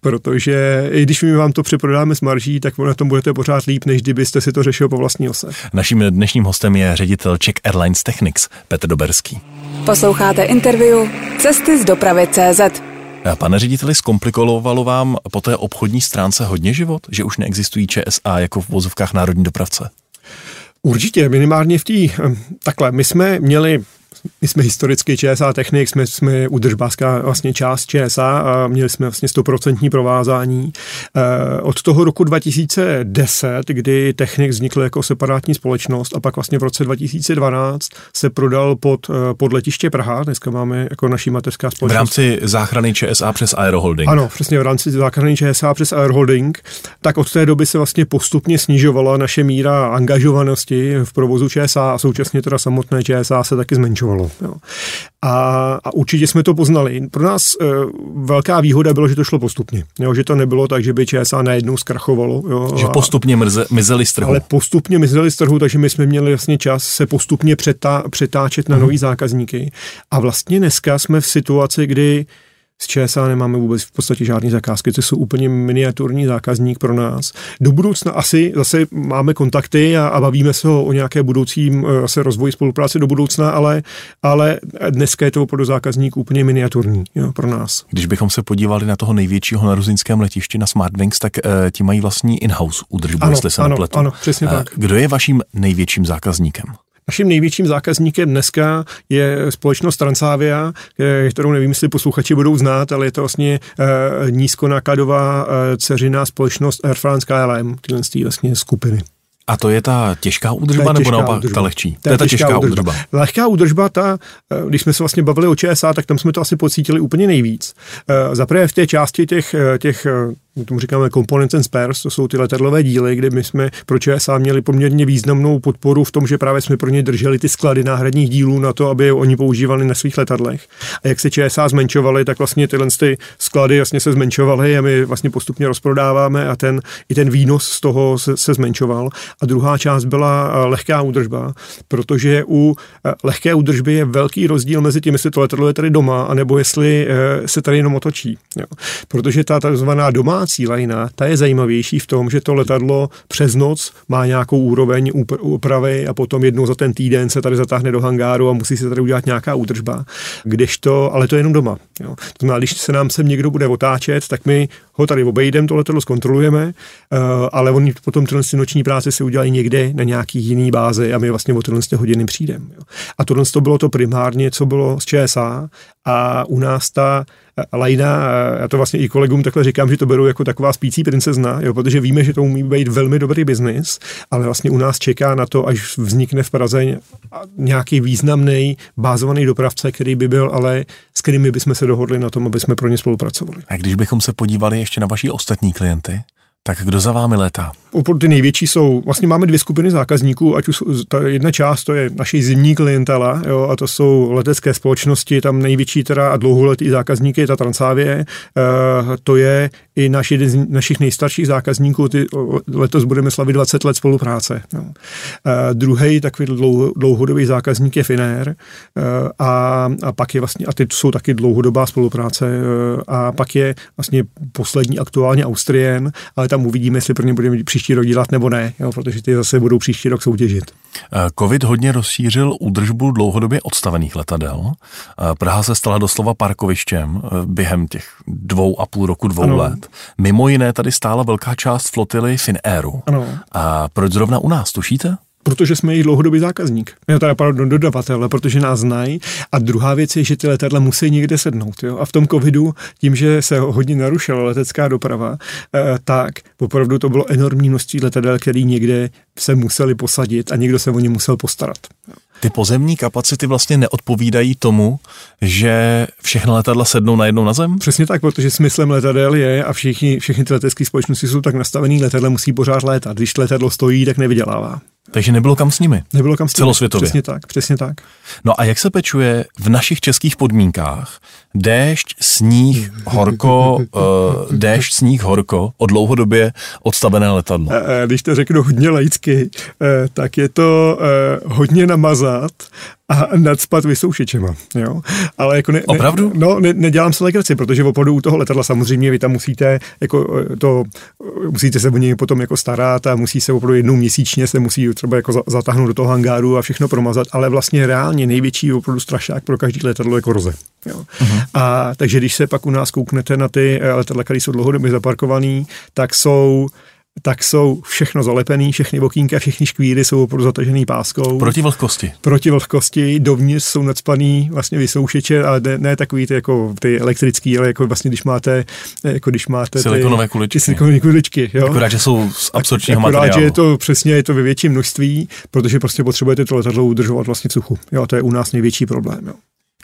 Protože i když my vám to přeprodáme s marží, tak na tom budete pořád líp, než kdybyste si to řešil po vlastní ose. Naším dnešním hostem je ředitel Czech Airlines Technics Petr Doberský. Posloucháte interview Cesty z dopravy CZ. Pane řediteli, zkomplikovalo vám po té obchodní stránce hodně život, že už neexistují ČSA jako v vozovkách národní dopravce? Určitě, minimálně v té, takhle, my jsme měli my jsme historicky ČSA Technik, jsme, jsme udržbářská vlastně část ČSA a měli jsme vlastně stoprocentní provázání. Eh, od toho roku 2010, kdy Technik vznikl jako separátní společnost a pak vlastně v roce 2012 se prodal pod, eh, pod letiště Praha, dneska máme jako naší mateřská společnost. V rámci záchrany ČSA přes Aeroholding. Ano, přesně v rámci záchrany ČSA přes Aeroholding. Tak od té doby se vlastně postupně snižovala naše míra angažovanosti v provozu ČSA a současně teda samotné ČSA se taky zmenšovalo zlepšovalo. Jo. A, a určitě jsme to poznali. Pro nás e, velká výhoda bylo, že to šlo postupně. Jo, že to nebylo tak, že by ČSA najednou zkrachovalo. Jo, že postupně mrze, mizeli z trhu. Ale postupně mizeli z trhu, takže my jsme měli vlastně čas se postupně přetá, přetáčet na uh-huh. nový zákazníky. A vlastně dneska jsme v situaci, kdy z ČSA nemáme vůbec v podstatě žádné zakázky, to jsou úplně miniaturní zákazník pro nás. Do budoucna asi zase máme kontakty a, a bavíme se o, nějaké budoucím eh, zase rozvoji spolupráce do budoucna, ale, ale dneska je to opravdu zákazník úplně miniaturní jo, pro nás. Když bychom se podívali na toho největšího na ruzinském letišti na Smartwings, tak e, ti mají vlastní in-house údržbu, ano, jestli se ano, nepletu. Ano, přesně tak. Kdo je vaším největším zákazníkem? Naším největším zákazníkem dneska je společnost Transavia, eh, kterou nevím, jestli posluchači budou znát, ale je to vlastně uh, nízkonákladová uh, dceřiná společnost Air France KLM, tyhle vlastně skupiny. A to je ta těžká údržba, nebo naopak ta lehčí? To je ta těžká, těžká údržba. údržba. Lehká údržba, ta, když jsme se vlastně bavili o ČSA, tak tam jsme to asi pocítili úplně nejvíc. Zaprvé v té části těch, těch my tomu říkáme components and spares, to jsou ty letadlové díly, kde my jsme pro ČSA měli poměrně významnou podporu v tom, že právě jsme pro ně drželi ty sklady náhradních dílů na to, aby je oni používali na svých letadlech. A jak se ČSA zmenšovaly, tak vlastně tyhle ty sklady jasně se zmenšovaly a my vlastně postupně rozprodáváme a ten, i ten výnos z toho se, se zmenšoval. A druhá část byla eh, lehká údržba, protože u eh, lehké údržby je velký rozdíl mezi tím, jestli to letadlo je tady doma, anebo jestli eh, se tady jenom otočí. Jo. Protože ta takzvaná domácí lajna, ta je zajímavější v tom, že to letadlo přes noc má nějakou úroveň úpravy a potom jednou za ten týden se tady zatáhne do hangáru a musí se tady udělat nějaká údržba. Kdežto, ale to je jenom doma. Jo. To znamená, když se nám sem někdo bude otáčet, tak my ho tady obejdeme, to letadlo zkontrolujeme, uh, ale oni potom tyhle noční práce si udělají někde na nějaký jiný bázi a my vlastně o tyhle hodiny přijdeme. A tohle to bylo to primárně, co bylo z ČSA a u nás ta lajna, já to vlastně i kolegům takhle říkám, že to beru jako taková spící princezna, jo, protože víme, že to umí být velmi dobrý biznis, ale vlastně u nás čeká na to, až vznikne v Praze nějaký významný bázovaný dopravce, který by byl, ale s kterými bychom se dohodli na tom, aby jsme pro ně spolupracovali. A když bychom se podívali ještě na vaši ostatní klienty, tak kdo za vámi létá? Opravdu ty největší jsou, vlastně máme dvě skupiny zákazníků, ať už ta jedna část to je naší zimní klientela, jo, a to jsou letecké společnosti, tam největší teda a dlouholetý zákazníky je ta Transavie, e, to je i naš jeden z našich nejstarších zákazníků, ty, letos budeme slavit 20 let spolupráce. Jo. E, druhý takový dlouho, dlouhodobý zákazník je Finnair e, a, a pak je vlastně, a ty jsou taky dlouhodobá spolupráce e, a pak je vlastně poslední aktuálně Austrien, ale tam uvidíme, jestli pro ně budeme příští rok dělat nebo ne, jo, protože ty zase budou příští rok soutěžit. Eh, Covid hodně rozšířil údržbu dlouhodobě odstavených letadel. Eh, Praha se stala doslova parkovištěm eh, během těch dvou a půl roku, dvou ano. let. Mimo jiné tady stála velká část flotily Finairu. Ano. A proč zrovna u nás, tušíte? Protože jsme jejich dlouhodobý zákazník. Je to pardon, dodavatel, protože nás znají. A druhá věc je, že ty letadla musí někde sednout. Jo? A v tom covidu, tím, že se hodně narušila letecká doprava, eh, tak opravdu to bylo enormní množství letadel, který někde se museli posadit a někdo se o ně musel postarat. Ty pozemní kapacity vlastně neodpovídají tomu, že všechny letadla sednou najednou na zem? Přesně tak, protože smyslem letadel je, a všichni, všechny ty letecké společnosti jsou tak nastavený, letadla musí pořád létat. Když letadlo stojí, tak nevydělává. Takže nebylo kam s nimi. Nebylo kam s nimi. Celosvětově. Přesně tak, přesně tak. No a jak se pečuje v našich českých podmínkách déšť, sníh, horko, uh, <laughs> déšť, sníh, horko o dlouhodobě odstavené letadlo? Když to řeknu hodně laicky, eh, tak je to eh, hodně namazat a nadspat vysoušečema, jo. Ale jako ne, Opravdu? Ne, no, ne, nedělám se legraci, protože opravdu u toho letadla samozřejmě vy tam musíte jako to, musíte se o něj potom jako starat a musí se opravdu jednou měsíčně se musí třeba jako zatáhnout do toho hangáru a všechno promazat, ale vlastně reálně největší opravdu strašák pro každý letadlo je koroze. Jo. Uh-huh. A takže když se pak u nás kouknete na ty letadla, které jsou dlouhodobě zaparkované, tak jsou tak jsou všechno zalepený, všechny okýnka, všechny škvíry jsou opravdu zatažený páskou. Proti vlhkosti. Proti vlhkosti, dovnitř jsou nadspaný vlastně vysoušeče, ale ne, ne takový ty, jako ty elektrický, ale jako vlastně když máte, jako když máte silikonové kuličky. silikonové kuličky, jo. Akorát, že jsou z absorčního Akorát, materiálu. že je to přesně, je to ve větším množství, protože prostě potřebujete to letadlo udržovat vlastně suchu. Jo, to je u nás největší problém, jo.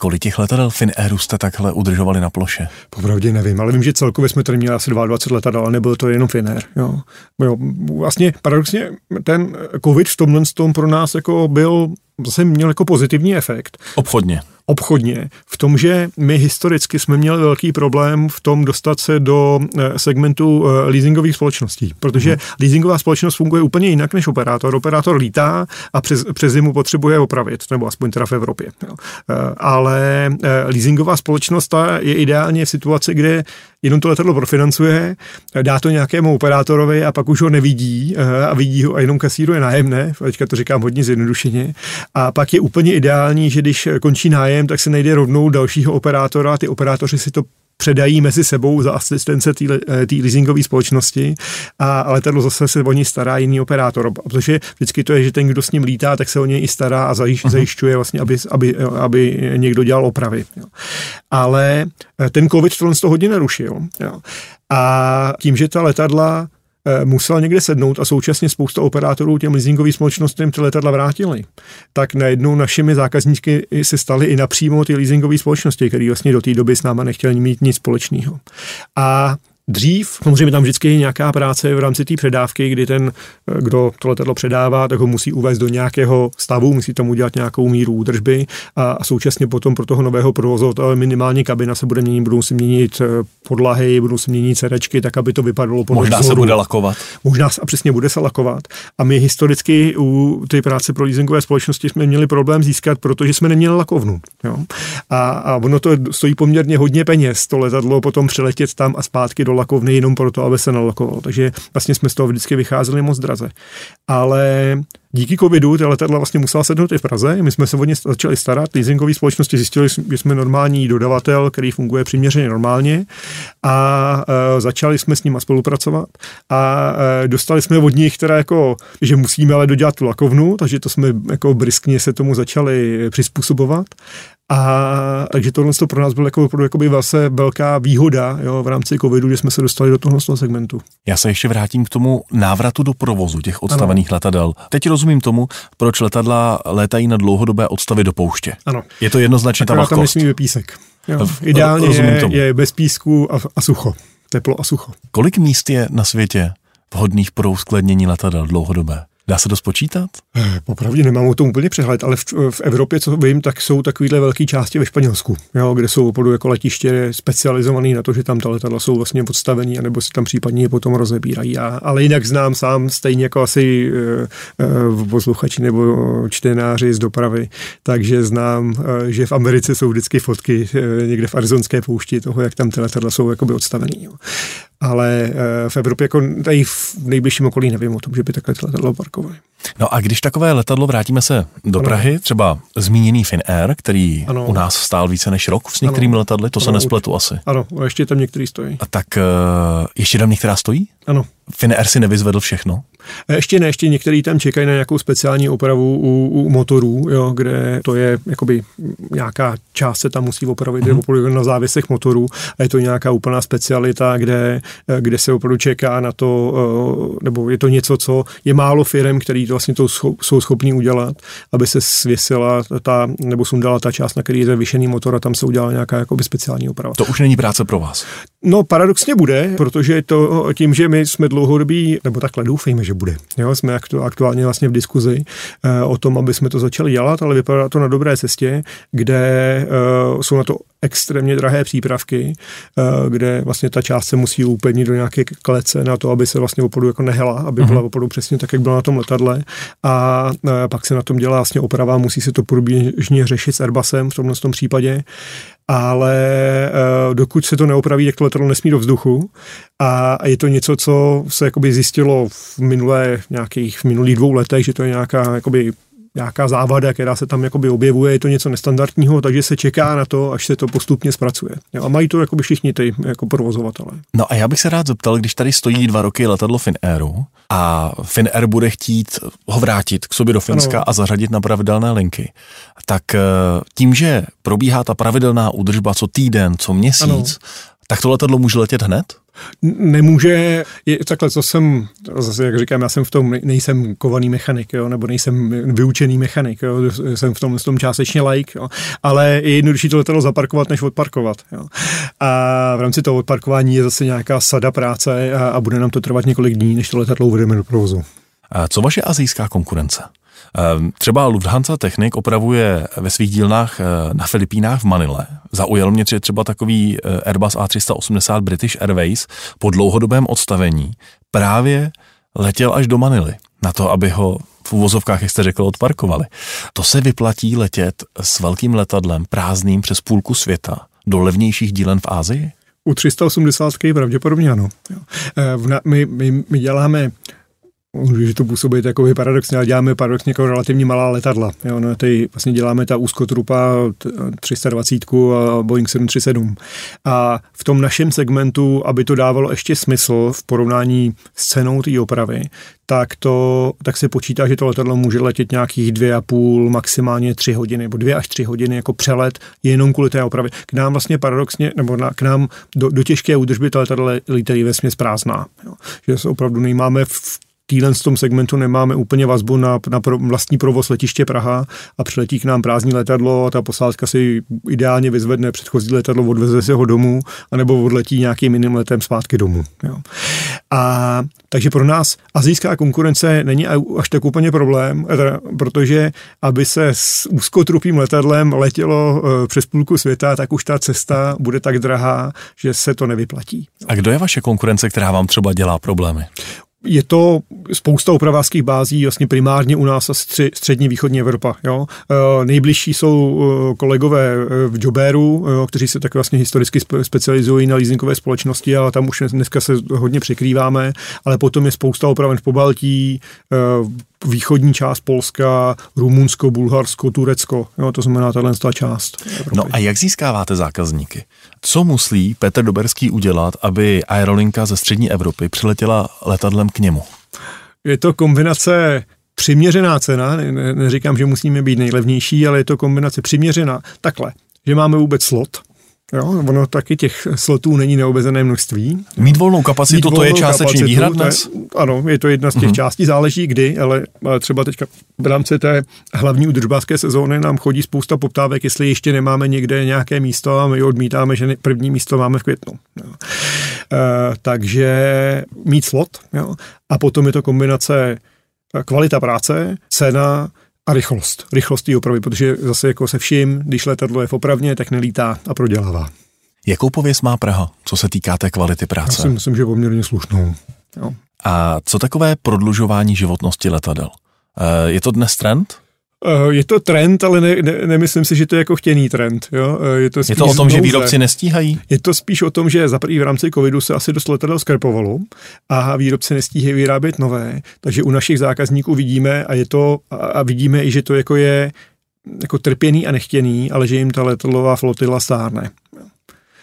Kolik těch letadel Finairu jste takhle udržovali na ploše? Popravdě nevím, ale vím, že celkově jsme tady měli asi 22 letadel, ale nebylo to jenom Finnair. Jo. jo. Vlastně paradoxně ten covid v tomhle tom pro nás jako byl, zase měl jako pozitivní efekt. Obchodně obchodně v tom, že my historicky jsme měli velký problém v tom dostat se do eh, segmentu eh, leasingových společností, protože hmm. leasingová společnost funguje úplně jinak než operátor. Operátor lítá a přes, přes zimu potřebuje opravit, nebo aspoň teda v Evropě. Jo. Eh, ale leasingová společnost ta je ideálně v situaci, kde jenom to letadlo profinancuje, dá to nějakému operátorovi a pak už ho nevidí a vidí ho a jenom kasíruje nájemné, teďka to říkám hodně zjednodušeně, a pak je úplně ideální, že když končí nájem, tak se najde rovnou dalšího operátora, ty operátoři si to předají mezi sebou za asistence té leasingové společnosti a letadlo zase se o ní stará jiný operátor, protože vždycky to je, že ten, kdo s ním lítá, tak se o něj i stará a zajiš, uh-huh. zajišťuje vlastně, aby, aby, aby někdo dělal opravy. Jo. Ale ten covid tohle z toho hodně narušil. Jo. A tím, že ta letadla Eh, musela někde sednout a současně spousta operátorů těm leasingovým společnostem ty letadla vrátili. Tak najednou našimi zákazníky se staly i napřímo ty leasingové společnosti, které vlastně do té doby s náma nechtěli mít nic společného. A Dřív, samozřejmě tam vždycky je nějaká práce v rámci té předávky, kdy ten, kdo to letadlo předává, tak ho musí uvést do nějakého stavu, musí tam udělat nějakou míru údržby a, a současně potom pro toho nového provozovatele minimálně kabina se bude měnit, budou si měnit eh, podlahy, budou si měnit sedačky, tak aby to vypadalo podle Možná vzoru. se bude lakovat. Možná a přesně bude se lakovat. A my historicky u té práce pro leasingové společnosti jsme měli problém získat, protože jsme neměli lakovnu. Jo? A, a ono to stojí poměrně hodně peněz, to letadlo potom přeletět tam a zpátky do lakovny jenom proto, aby se nalakovalo. Takže vlastně jsme z toho vždycky vycházeli moc draze. Ale díky covidu ty letadla vlastně musela sednout i v Praze. My jsme se o ně začali starat. Leasingové společnosti zjistili, že jsme normální dodavatel, který funguje přiměřeně normálně a e, začali jsme s nimi spolupracovat a e, dostali jsme od nich teda jako, že musíme ale dodělat tu lakovnu, takže to jsme jako briskně se tomu začali přizpůsobovat a takže tohle to pro nás bylo jako opravdu jakoby vlastně velká výhoda jo, v rámci covidu, že jsme se dostali do tohle segmentu. Já se ještě vrátím k tomu návratu do provozu těch odstavených ano. letadel. Teď rozumím tomu, proč letadla létají na dlouhodobé odstavy do pouště. Ano. Je to jednoznačně ta vlhkost. tam nesmí písek. Jo. Ideálně je, je bez písku a, a sucho. Teplo a sucho. Kolik míst je na světě vhodných pro uskladnění letadel dlouhodobé? Dá se to spočítat? Eh, popravdě nemám o tom úplně přehled, ale v, v Evropě, co vím, tak jsou takovéhle velké části ve Španělsku, jo, kde jsou opravdu jako letiště specializované na to, že tam ta letadla jsou vlastně podstavený, anebo si tam případně je potom rozebírají. A, ale jinak znám sám, stejně jako asi e, e, posluchači nebo čtenáři z dopravy, takže znám, e, že v Americe jsou vždycky fotky e, někde v arizonské poušti toho, jak tam ty letadla jsou jakoby odstavený. Jo ale v Evropě jako tady v nejbližším okolí nevím o tom, že by takhle letadlo parkovali. No a když takové letadlo, vrátíme se do ano. Prahy, třeba zmíněný Finnair, který ano. u nás stál více než rok s některými ano. letadly, to ano, se nespletu asi. Ano, a ještě tam některý stojí. A tak uh, ještě tam některá stojí? Ano. Finnair si nevyzvedl všechno? Ještě ne, ještě některý tam čekají na nějakou speciální opravu u, u motorů, jo, kde to je jakoby nějaká část se tam musí opravit mm-hmm. na závěsech motorů a je to nějaká úplná specialita, kde, kde se opravdu čeká na to, eh, nebo je to něco, co je málo firm, který to vlastně to jsou schopní udělat, aby se svěsila ta, nebo sundala ta část, na který je zavěšený motor a tam se udělala nějaká jakoby speciální oprava. To už není práce pro vás. No paradoxně bude, protože to tím, že my jsme dlouhodobí, nebo takhle doufejme, že bude. Jo, jsme aktuálně vlastně v diskuzi eh, o tom, aby jsme to začali dělat, ale vypadá to na dobré cestě, kde eh, jsou na to extrémně drahé přípravky, eh, kde vlastně ta část se musí upevnit do nějaké klece na to, aby se vlastně opravdu jako nehela, aby byla mhm. opravdu přesně tak, jak byla na tom letadle. A pak se na tom dělá vlastně oprava, musí se to průběžně řešit s Airbusem v tomhle tom případě ale uh, dokud se to neopraví, tak to letadlo nesmí do vzduchu. A je to něco, co se jakoby zjistilo v minulé, nějakých, v minulých dvou letech, že to je nějaká jakoby nějaká závada, která se tam jakoby objevuje, je to něco nestandardního, takže se čeká na to, až se to postupně zpracuje. Jo, a mají to jakoby všichni ty jako provozovatelé. No a já bych se rád zeptal, když tady stojí dva roky letadlo Finairu a Finair bude chtít ho vrátit k sobě do Finska ano. a zařadit na pravidelné linky, tak eh, tím, že probíhá ta pravidelná údržba co týden, co měsíc, ano. tak to letadlo může letět hned? Nemůže, je, takhle, co jsem, zase jak říkám, já jsem v tom, nejsem kovaný mechanik, jo, nebo nejsem vyučený mechanik, jo, jsem v tom, v tom částečně like, jo, ale je jednodušší to letadlo zaparkovat, než odparkovat. Jo. A v rámci toho odparkování je zase nějaká sada práce a, a bude nám to trvat několik dní, než to letadlo uvedeme do provozu. A co vaše azijská konkurence? Ehm, třeba Lufthansa Technik opravuje ve svých dílnách eh, na Filipínách v Manile. Zaujal mě třeba takový eh, Airbus A380 British Airways po dlouhodobém odstavení právě letěl až do Manily na to, aby ho v uvozovkách, jak jste řekl, odparkovali. To se vyplatí letět s velkým letadlem prázdným přes půlku světa do levnějších dílen v Ázii? U 380 pravděpodobně ano. Eh, my, my, my děláme Může to působit jako paradoxně, ale děláme paradoxně jako relativně malá letadla. Jo, no, tady vlastně děláme ta úzkotrupa 320 a Boeing 737. A v tom našem segmentu, aby to dávalo ještě smysl v porovnání s cenou té opravy, tak, to, tak se počítá, že to letadlo může letět nějakých dvě a půl, maximálně tři hodiny, nebo dvě až tři hodiny jako přelet jenom kvůli té opravy. K nám vlastně paradoxně, nebo na, k nám do, do těžké údržby to letadlo lítají ve směs prázdná. Jo. Že se opravdu nemáme v v tom segmentu nemáme úplně vazbu na, na pro, vlastní provoz letiště Praha a přiletí k nám prázdní letadlo a ta posádka si ideálně vyzvedne předchozí letadlo, odveze se ho domů, anebo odletí nějakým jiným letem zpátky domů. Jo. A takže pro nás azijská konkurence není až tak úplně problém, protože aby se s úzkotrupým letadlem letělo eh, přes půlku světa, tak už ta cesta bude tak drahá, že se to nevyplatí. A kdo je vaše konkurence, která vám třeba dělá problémy? Je to spousta opravářských bází, vlastně primárně u nás a stři, střední východní Evropa. Jo. E, nejbližší jsou e, kolegové e, v Joberu, e, kteří se tak vlastně historicky spe, specializují na leasingové společnosti, ale tam už dneska se hodně překrýváme, ale potom je spousta opraven v Pobaltí, e, východní část Polska, Rumunsko, Bulharsko, Turecko. Jo, to znamená tahle část. Evropy. No a jak získáváte zákazníky? Co musí Petr Doberský udělat, aby aerolinka ze střední Evropy přiletěla letadlem k němu? Je to kombinace přiměřená cena, ne, neříkám, že musíme být nejlevnější, ale je to kombinace přiměřená. Takhle, že máme vůbec slot, Jo, ono taky těch slotů není neobezené množství. Mít volnou kapacitu, Mít to je částečný výhrad dnes? Ano, je to jedna z těch uh-huh. částí, záleží kdy, ale třeba teďka v rámci té hlavní udržbářské sezóny nám chodí spousta poptávek, jestli ještě nemáme někde nějaké místo a my odmítáme, že první místo máme v květnu. Jo. E, takže mít slot jo. a potom je to kombinace kvalita práce, cena, a rychlost. Rychlost té opravy, protože zase jako se vším, když letadlo je v opravně, tak nelítá a prodělává. Jakou pověst má Praha, co se týká té kvality práce? Já si myslím, že poměrně slušnou. Jo. A co takové prodlužování životnosti letadel? Eh, je to dnes trend? Eh, je to trend, ale ne, ne, nemyslím si, že to je jako chtěný trend. Jo? Eh, je to, je to o tom, nouze. že výrobci nestíhají? Je to spíš o tom, že za prvý v rámci covidu se asi dost letadel skrpovalo a výrobci nestíhají vyrábět nové. Takže u našich zákazníků vidíme a je to a vidíme i, že to jako je jako trpěný a nechtěný, ale že jim ta letadlová flotila stárne.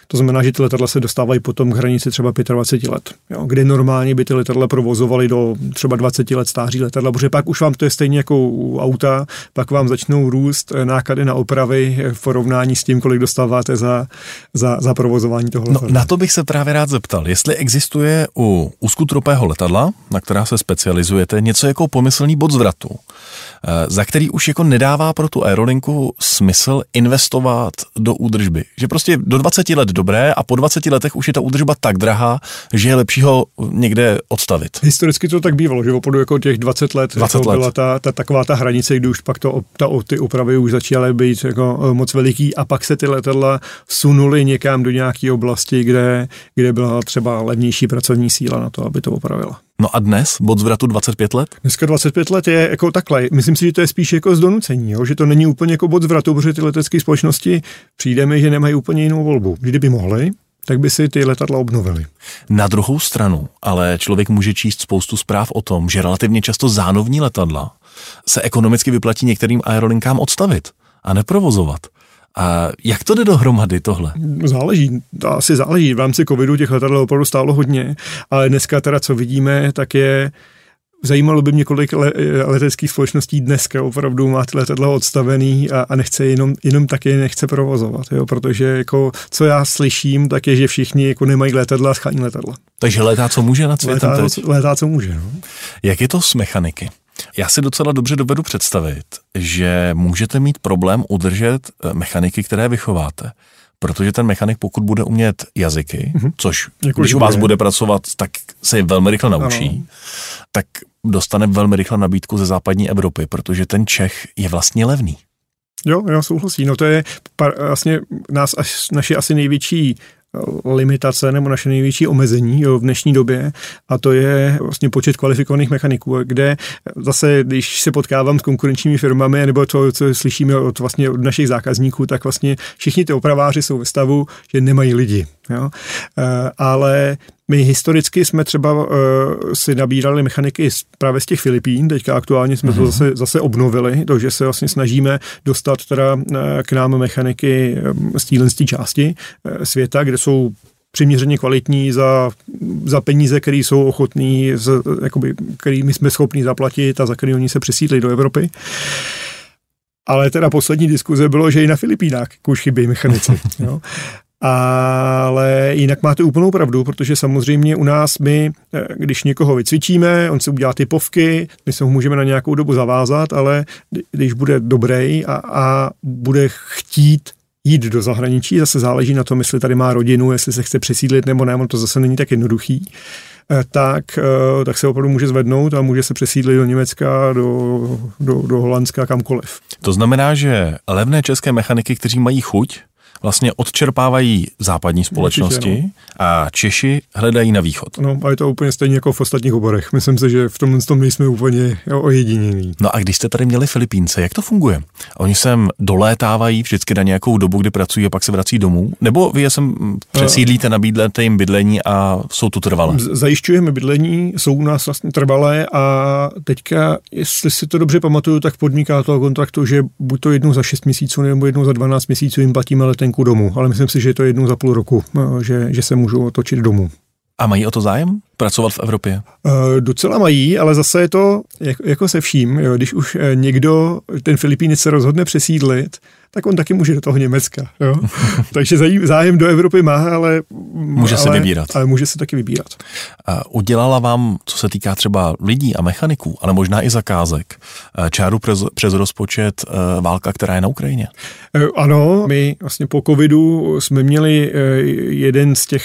To znamená, že ty letadla se dostávají potom k hranici třeba 25 let, jo, kde normálně by ty letadla provozovaly do třeba 20 let stáří letadla, protože pak už vám to je stejně jako u auta, pak vám začnou růst náklady na opravy v porovnání s tím, kolik dostáváte za, za, za provozování toho no, letadla. No, na to bych se právě rád zeptal, jestli existuje u úzkutropého letadla, na která se specializujete, něco jako pomyslný bod zvratu, eh, za který už jako nedává pro tu aerolinku smysl investovat do údržby. Že prostě do 20 let dobré a po 20 letech už je ta údržba tak drahá, že je lepší ho někde odstavit. Historicky to tak bývalo, že opravdu jako těch 20 let, 20 jako let. byla ta, ta, taková ta hranice, kdy už pak to, ta, ty opravy už začaly být jako eh, moc veliký a pak se ty letadla sunuly někam do nějaké oblasti, kde, kde byla třeba levnější pracovní síla na to, aby to opravila. No a dnes, bod zvratu 25 let? Dneska 25 let je jako takhle. Myslím si, že to je spíš jako z donucení, jo? že to není úplně jako bod zvratu, protože ty letecké společnosti přijde mi, že nemají úplně jinou volbu. Kdyby mohli, tak by si ty letadla obnovili. Na druhou stranu, ale člověk může číst spoustu zpráv o tom, že relativně často zánovní letadla se ekonomicky vyplatí některým aerolinkám odstavit a neprovozovat. A jak to jde dohromady tohle? Záleží, to asi záleží. V rámci covidu těch letadel opravdu stálo hodně, ale dneska teda, co vidíme, tak je Zajímalo by mě, kolik le, leteckých společností dneska opravdu má ty letadla odstavený a, a nechce jenom, jenom taky nechce provozovat, jo? protože jako, co já slyším, tak je, že všichni jako nemají letadla a schání letadla. Takže letá, co může na světem teď? Letá, co může. No. Jak je to s mechaniky? Já si docela dobře dovedu představit, že můžete mít problém udržet eh, mechaniky, které vychováte. Protože ten mechanik, pokud bude umět jazyky, mm-hmm. což jako když u vás bude pracovat, tak se je velmi rychle naučí, ano. tak dostane velmi rychle nabídku ze západní Evropy, protože ten Čech je vlastně levný. Jo, jo, souhlasím. No to je vlastně nás, naše asi největší limitace nebo naše největší omezení jo, v dnešní době a to je vlastně počet kvalifikovaných mechaniků, kde zase, když se potkávám s konkurenčními firmami nebo to, co slyšíme od, vlastně od našich zákazníků, tak vlastně všichni ty opraváři jsou ve stavu, že nemají lidi. Jo? E, ale my historicky jsme třeba uh, si nabírali mechaniky z, právě z těch Filipín, teďka aktuálně jsme mm-hmm. to mhm. zase, zase obnovili, takže se vlastně snažíme dostat teda uh, k nám mechaniky um, z téhle části uh, světa, kde jsou přiměřeně kvalitní za, za peníze, které jsou ochotní, z, jakoby, který my jsme schopni zaplatit a za který oni se přesídli do Evropy. Ale teda poslední diskuze bylo, že i na Filipínách už chybí mechanici. <laughs> jo. Ale jinak máte úplnou pravdu, protože samozřejmě u nás my, eh, když někoho vycvičíme, on se udělá typovky, my se ho můžeme na nějakou dobu zavázat, ale když bude dobrý a, a bude chtít jít do zahraničí, zase záleží na tom, jestli tady má rodinu, jestli se chce přesídlit nebo ne, on to zase není tak jednoduchý, eh, tak, eh, tak se opravdu může zvednout a může se přesídlit do Německa, do, do, do Holandska, kamkoliv. To znamená, že levné české mechaniky, kteří mají chuť, vlastně odčerpávají západní společnosti Určitě, no. a Češi hledají na východ. No a je to úplně stejně jako v ostatních oborech. Myslím si, že v tomhle tom nejsme úplně ojedinění. No a když jste tady měli Filipínce, jak to funguje? Oni sem dolétávají vždycky na nějakou dobu, kdy pracují a pak se vrací domů? Nebo vy je sem přesídlíte, nabídlete jim bydlení a jsou tu trvalé? Zajišťujeme bydlení, jsou u nás vlastně trvalé a teďka, jestli si to dobře pamatuju, tak podmínka toho kontraktu, že buď to jednou za 6 měsíců nebo jednou za 12 měsíců jim platíme letenku domů, ale myslím si, že je to jednou za půl roku, eh, že, že se můžu otočit domů. A mají o to zájem? Pracovat v Evropě? Uh, docela mají, ale zase je to jako, jako se vším. Jo, když už eh, někdo, ten Filipínec se rozhodne přesídlit, tak on taky může do toho Německa. Jo? <laughs> Takže zájem do Evropy má, ale... Může ale, se vybírat. Ale může se taky vybírat. Udělala vám, co se týká třeba lidí a mechaniků, ale možná i zakázek, eh, čáru přes, přes rozpočet eh, válka, která je na Ukrajině? Eh, ano, my vlastně po covidu jsme měli jeden z těch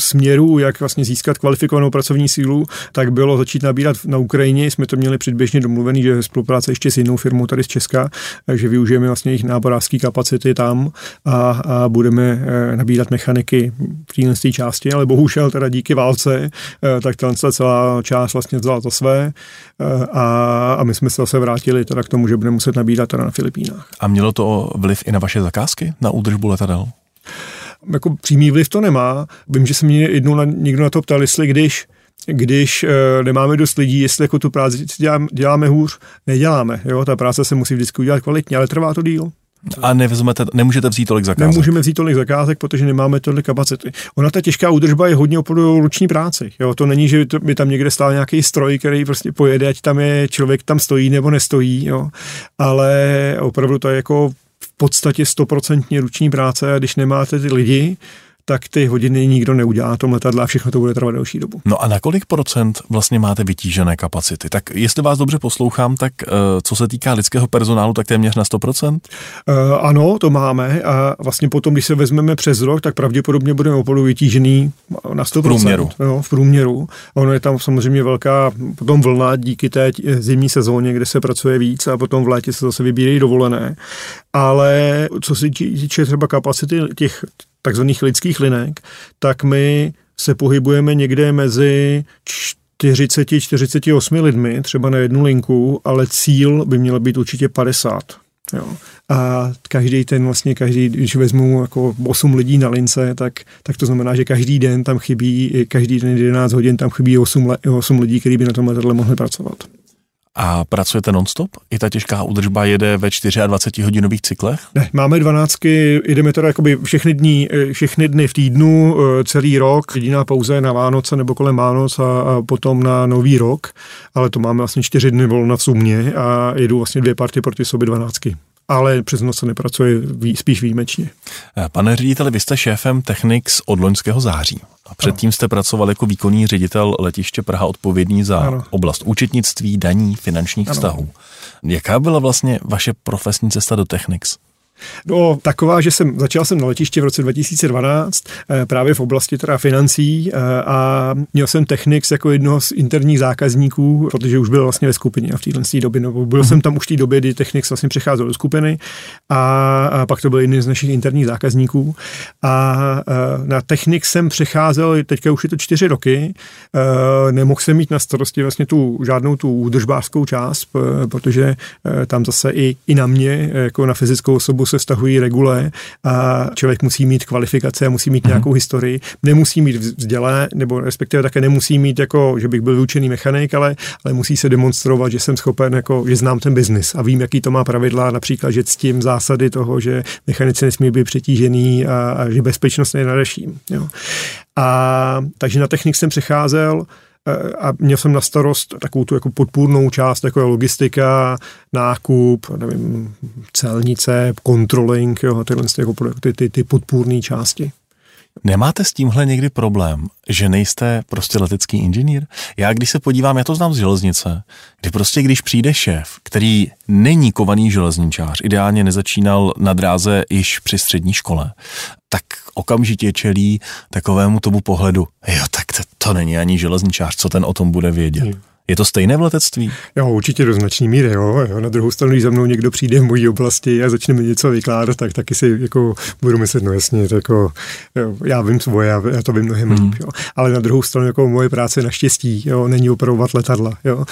směrů, jak vlastně získat kvalifikovanou pracovní sílu, tak bylo začít nabírat na Ukrajině. Jsme to měli předběžně domluvený, že spolupráce ještě s jinou firmou tady z Česka, takže využijeme vlastně jejich náborářské kapacity tam a, a budeme eh, nabírat mechaniky v téhle části, ale bohužel teda díky válce, eh, tak ta celá část vlastně vzala to své eh, a, a my jsme se zase vrátili teda k tomu, že budeme muset nabírat teda na Filipínách. A mělo to vliv i na vaše zakázky, na údržbu letadel? Jako přímý vliv to nemá. Vím, že se mě jednou na, někdo na to ptal, jestli když když e, nemáme dost lidí, jestli jako tu práci děláme, děláme hůř, neděláme. Jo? Ta práce se musí vždycky udělat kvalitně, ale trvá to díl. A nevezmete, nemůžete vzít tolik zakázek? Nemůžeme vzít tolik zakázek, protože nemáme tolik kapacity. Ona ta těžká údržba je hodně opravdu ruční práci. Jo? To není, že by tam někde stál nějaký stroj, který prostě pojede, ať tam je člověk tam stojí nebo nestojí. Jo? Ale opravdu to je jako podstatě stoprocentně ruční práce a když nemáte ty lidi, tak ty hodiny nikdo neudělá na tom letadle a všechno to bude trvat delší dobu. No a na kolik procent vlastně máte vytížené kapacity? Tak jestli vás dobře poslouchám, tak uh, co se týká lidského personálu, tak téměř na 100%? Uh, eh, ano, to máme a vlastně potom, když se vezmeme přes rok, tak pravděpodobně budeme opravdu vytížený na 100%. V průměru. Jo, v průměru. Ono je tam samozřejmě velká potom vlna díky té zimní sezóně, kde se pracuje víc a potom v létě se zase vybírají dovolené. Ale co se týče třeba kapacity těch takzvaných lidských linek, tak my se pohybujeme někde mezi 40-48 lidmi, třeba na jednu linku, ale cíl by měl být určitě 50. Jo. A každý ten vlastně, každý, když vezmu jako 8 lidí na lince, tak, tak to znamená, že každý den tam chybí, každý den 11 hodin tam chybí 8, 8 lidí, kteří by na tom letadle mohli pracovat. A pracujete nonstop? I ta těžká údržba jede ve 24 hodinových cyklech? Ne, máme dvanáctky, jdeme teda jakoby všechny dny, eh, všechny dny v týdnu, eh, celý rok, jediná pauza na Vánoce nebo kolem Vánoc a, a potom na Nový rok, ale to máme vlastně čtyři dny volna v sumě a jedu vlastně dvě party proti sobě dvanáctky ale přes noc se nepracuje spíš výjimečně. Pane řediteli, vy jste šéfem Technics od loňského září. A předtím jste pracoval jako výkonný ředitel letiště Praha odpovědný za ano. oblast účetnictví, daní, finančních ano. vztahů. Jaká byla vlastně vaše profesní cesta do Technics? No, taková, že jsem začal jsem na letišti v roce 2012 eh, právě v oblasti teda financí eh, a měl jsem Technics jako jednoho z interních zákazníků, protože už byl vlastně ve skupině a v téhle době, no, byl jsem tam už v té době, kdy Technics vlastně přecházel do skupiny a, pak to byl jeden z našich interních zákazníků. A eh, na Technics jsem přecházel, teďka už je to čtyři roky, nemohl jsem mít na starosti vlastně tu žádnou tu údržbářskou část, protože tam zase i, i na mě, jako na fyzickou osobu se vztahují regule a člověk musí mít kvalifikace a musí mít mm-hmm. nějakou historii. Nemusí mít vzdělé, nebo respektive také nemusí mít jako, že bych byl vyučený mechanik, ale, ale musí se demonstrovat, že jsem schopen, jako, že znám ten biznis a vím, jaký to má pravidla, například, že ctím zásady toho, že mechanici nesmí být přetížený a, a že bezpečnost je nadeším. Jo. A takže na technik jsem přecházel, a měl jsem na starost takovou tu jako podpůrnou část, jako je logistika, nákup, nevím, celnice, controlling, jo, tyhle jako ty, ty, ty, ty podpůrné části. Nemáte s tímhle někdy problém, že nejste prostě letecký inženýr? Já když se podívám, já to znám z železnice, kdy prostě když přijde šéf, který není kovaný železničář, ideálně nezačínal na dráze již při střední škole, tak okamžitě čelí takovému tomu pohledu, jo, tak to, to není ani železničář, co ten o tom bude vědět. Hmm. Je to stejné v letectví? Jo, určitě do značné míry, jo, jo. Na druhou stranu, když za mnou někdo přijde v mojí oblasti a začne mi něco vykládat, tak taky si jako budu myslet, no jasně, jako, jo, já vím svoje, já, já to vím mnohem hmm. líp, jo. Ale na druhou stranu, jako moje práce naštěstí, jo, není opravovat letadla, jo.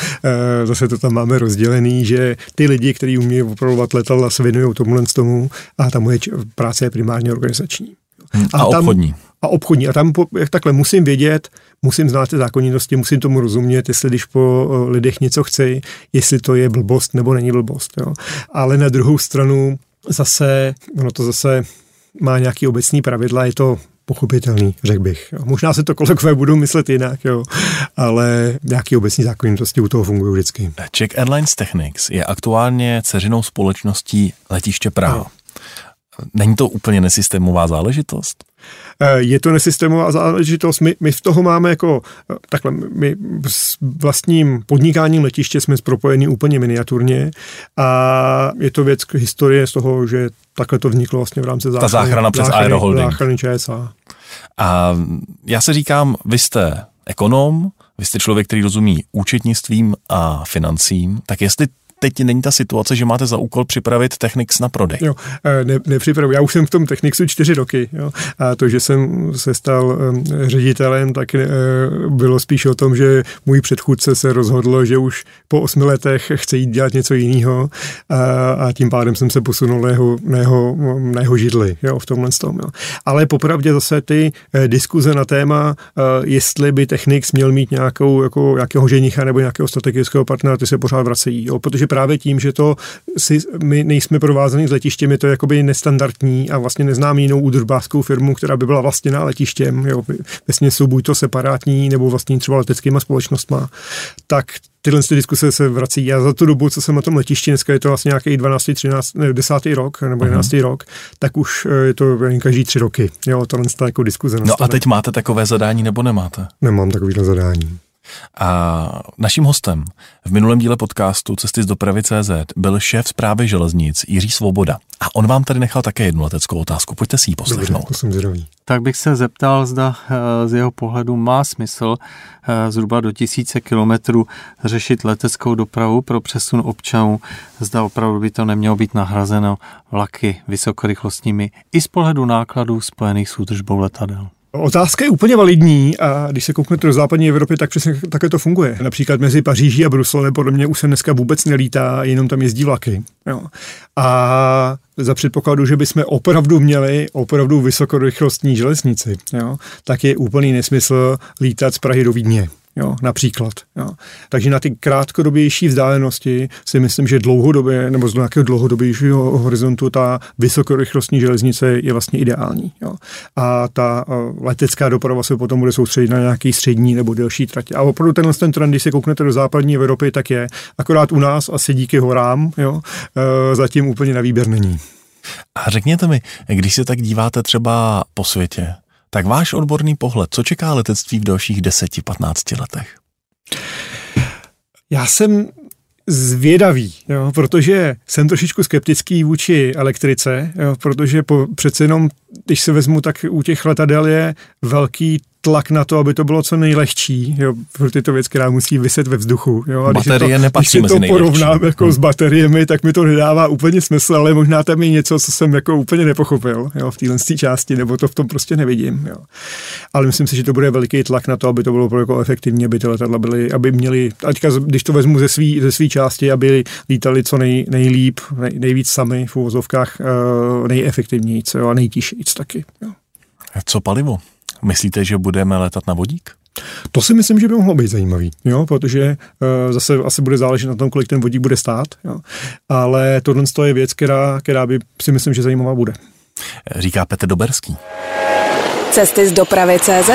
E, zase to tam máme rozdělený, že ty lidi, kteří umějí opravovat letadla, se věnují tomuhle tomu a ta moje práce je primárně organizační. Hmm. A, a tam, obchodní a obchodní. A tam jak takhle musím vědět, musím znát ty zákonitosti, musím tomu rozumět, jestli když po lidech něco chci, jestli to je blbost nebo není blbost. Jo. Ale na druhou stranu zase, ono to zase má nějaký obecný pravidla, je to pochopitelný, řekl bych. Jo. Možná se to kolegové budou myslet jinak, jo, ale nějaký obecní zákonitosti u toho fungují vždycky. Czech Airlines Technics je aktuálně ceřinou společností letiště Praha. Není to úplně nesystémová záležitost? Eh, je to nesystémová záležitost. My, my v toho máme jako, eh, takhle, my s vlastním podnikáním letiště jsme propojeni úplně miniaturně a je to věc historie z toho, že takhle to vzniklo vlastně v rámci záchrany. Ta záchrana přes Aeroholding. Záchrany ČSA. A já se říkám, vy jste ekonom, vy jste člověk, který rozumí účetnictvím a financím, tak jestli teď není ta situace, že máte za úkol připravit Technics na prodej. Jo, e, ne, nepřipravu. Já už jsem v tom Technicsu čtyři roky. Jo. A to, že jsem se stal ředitelem, tak uh, bylo spíš o tom, že můj předchůdce se rozhodl, že už po osmi letech chce jít dělat něco jiného a, a tím pádem jsem se posunul na jeho, na jeho, na jeho židli jo, v tomhle tom. Jo. Ale popravdě zase ty uh, diskuze na téma, jestli by Technics měl mít nějakou, jako, nějakého ženicha nebo nějakého strategického partnera, ty se pořád vracejí. Jo, protože právě tím, že to si, my nejsme provázaní s letištěm, je to jakoby nestandardní a vlastně neznám jinou údržbářskou firmu, která by byla vlastněná letištěm. Jo. Vlastně jsou buď to separátní nebo vlastně třeba leteckýma společnostma. Tak tyhle ty diskuse se vrací. Já za tu dobu, co jsem na tom letišti, dneska je to vlastně nějaký 12, 13, ne, 10. rok nebo 11. Uh-huh. rok, tak už eh, je to každý tři roky. Jo, tohle jako diskuze nastane. No a teď máte takové zadání nebo nemáte? Nemám takovýhle zadání. A naším hostem v minulém díle podcastu Cesty z dopravy CZ byl šéf zprávy železnic Jiří Svoboda. A on vám tady nechal také jednu leteckou otázku. Pojďte si ji poslechnout. Dobře, to jsem zvědavý. Tak bych se zeptal, zda eh, z jeho pohledu má smysl eh, zhruba do tisíce kilometrů řešit leteckou dopravu pro přesun občanů. Zda opravdu by to nemělo být nahrazeno vlaky vysokorychlostními i z pohledu nákladů spojených s údržbou letadel. Otázka je úplně validní a když se kouknete do západní Evropy, tak přesně také to funguje. Například mezi Paříží a Bruselem podle mě už se dneska vůbec nelítá, jenom tam jezdí vlaky. Jo. A za předpokladu, že bychom opravdu měli opravdu vysokorychlostní železnici, jo, tak je úplný nesmysl lítat z Prahy do Vídně jo, například. Jo. Takže na ty krátkodobější vzdálenosti si myslím, že dlouhodobě nebo z nějakého dlouhodobějšího horizontu ta vysokorychlostní železnice je vlastně ideální. Jo. A ta letecká doprava se potom bude soustředit na nějaký střední nebo delší tratě. A opravdu tenhle ten trend, když se kouknete do západní Evropy, tak je. Akorát u nás asi díky horám jo, e, zatím úplně na výběr není. A řekněte mi, když se tak díváte třeba po světě, tak váš odborný pohled, co čeká letectví v dalších 10-15 letech? Já jsem zvědavý, jo, protože jsem trošičku skeptický vůči elektrice, jo, protože po, přece jenom, když se vezmu, tak u těch letadel je velký tlak na to, aby to bylo co nejlehčí, jo, protože to věc, která musí vyset ve vzduchu. Jo, a Baterie to, nepatří když si to porovnám jako hmm. s bateriemi, tak mi to nedává úplně smysl, ale možná tam je něco, co jsem jako úplně nepochopil jo, v téhle části, nebo to v tom prostě nevidím. Jo. Ale myslím si, že to bude veliký tlak na to, aby to bylo jako efektivní, aby ty letadla byly, aby měli, teďka, když to vezmu ze své ze svý části, aby lítali co nej, nejlíp, nej, nejvíc sami v úvozovkách, uh, nejefektivněji a nejtišejíc taky. Jo. Co palivo? Myslíte, že budeme letat na vodík? To si myslím, že by mohlo být zajímavý, jo, protože uh, zase asi bude záležet na tom, kolik ten vodík bude stát, jo. ale tohle je věc, která, která by si myslím, že zajímavá bude. Říká Petr Doberský. Cesty z dopravy CZ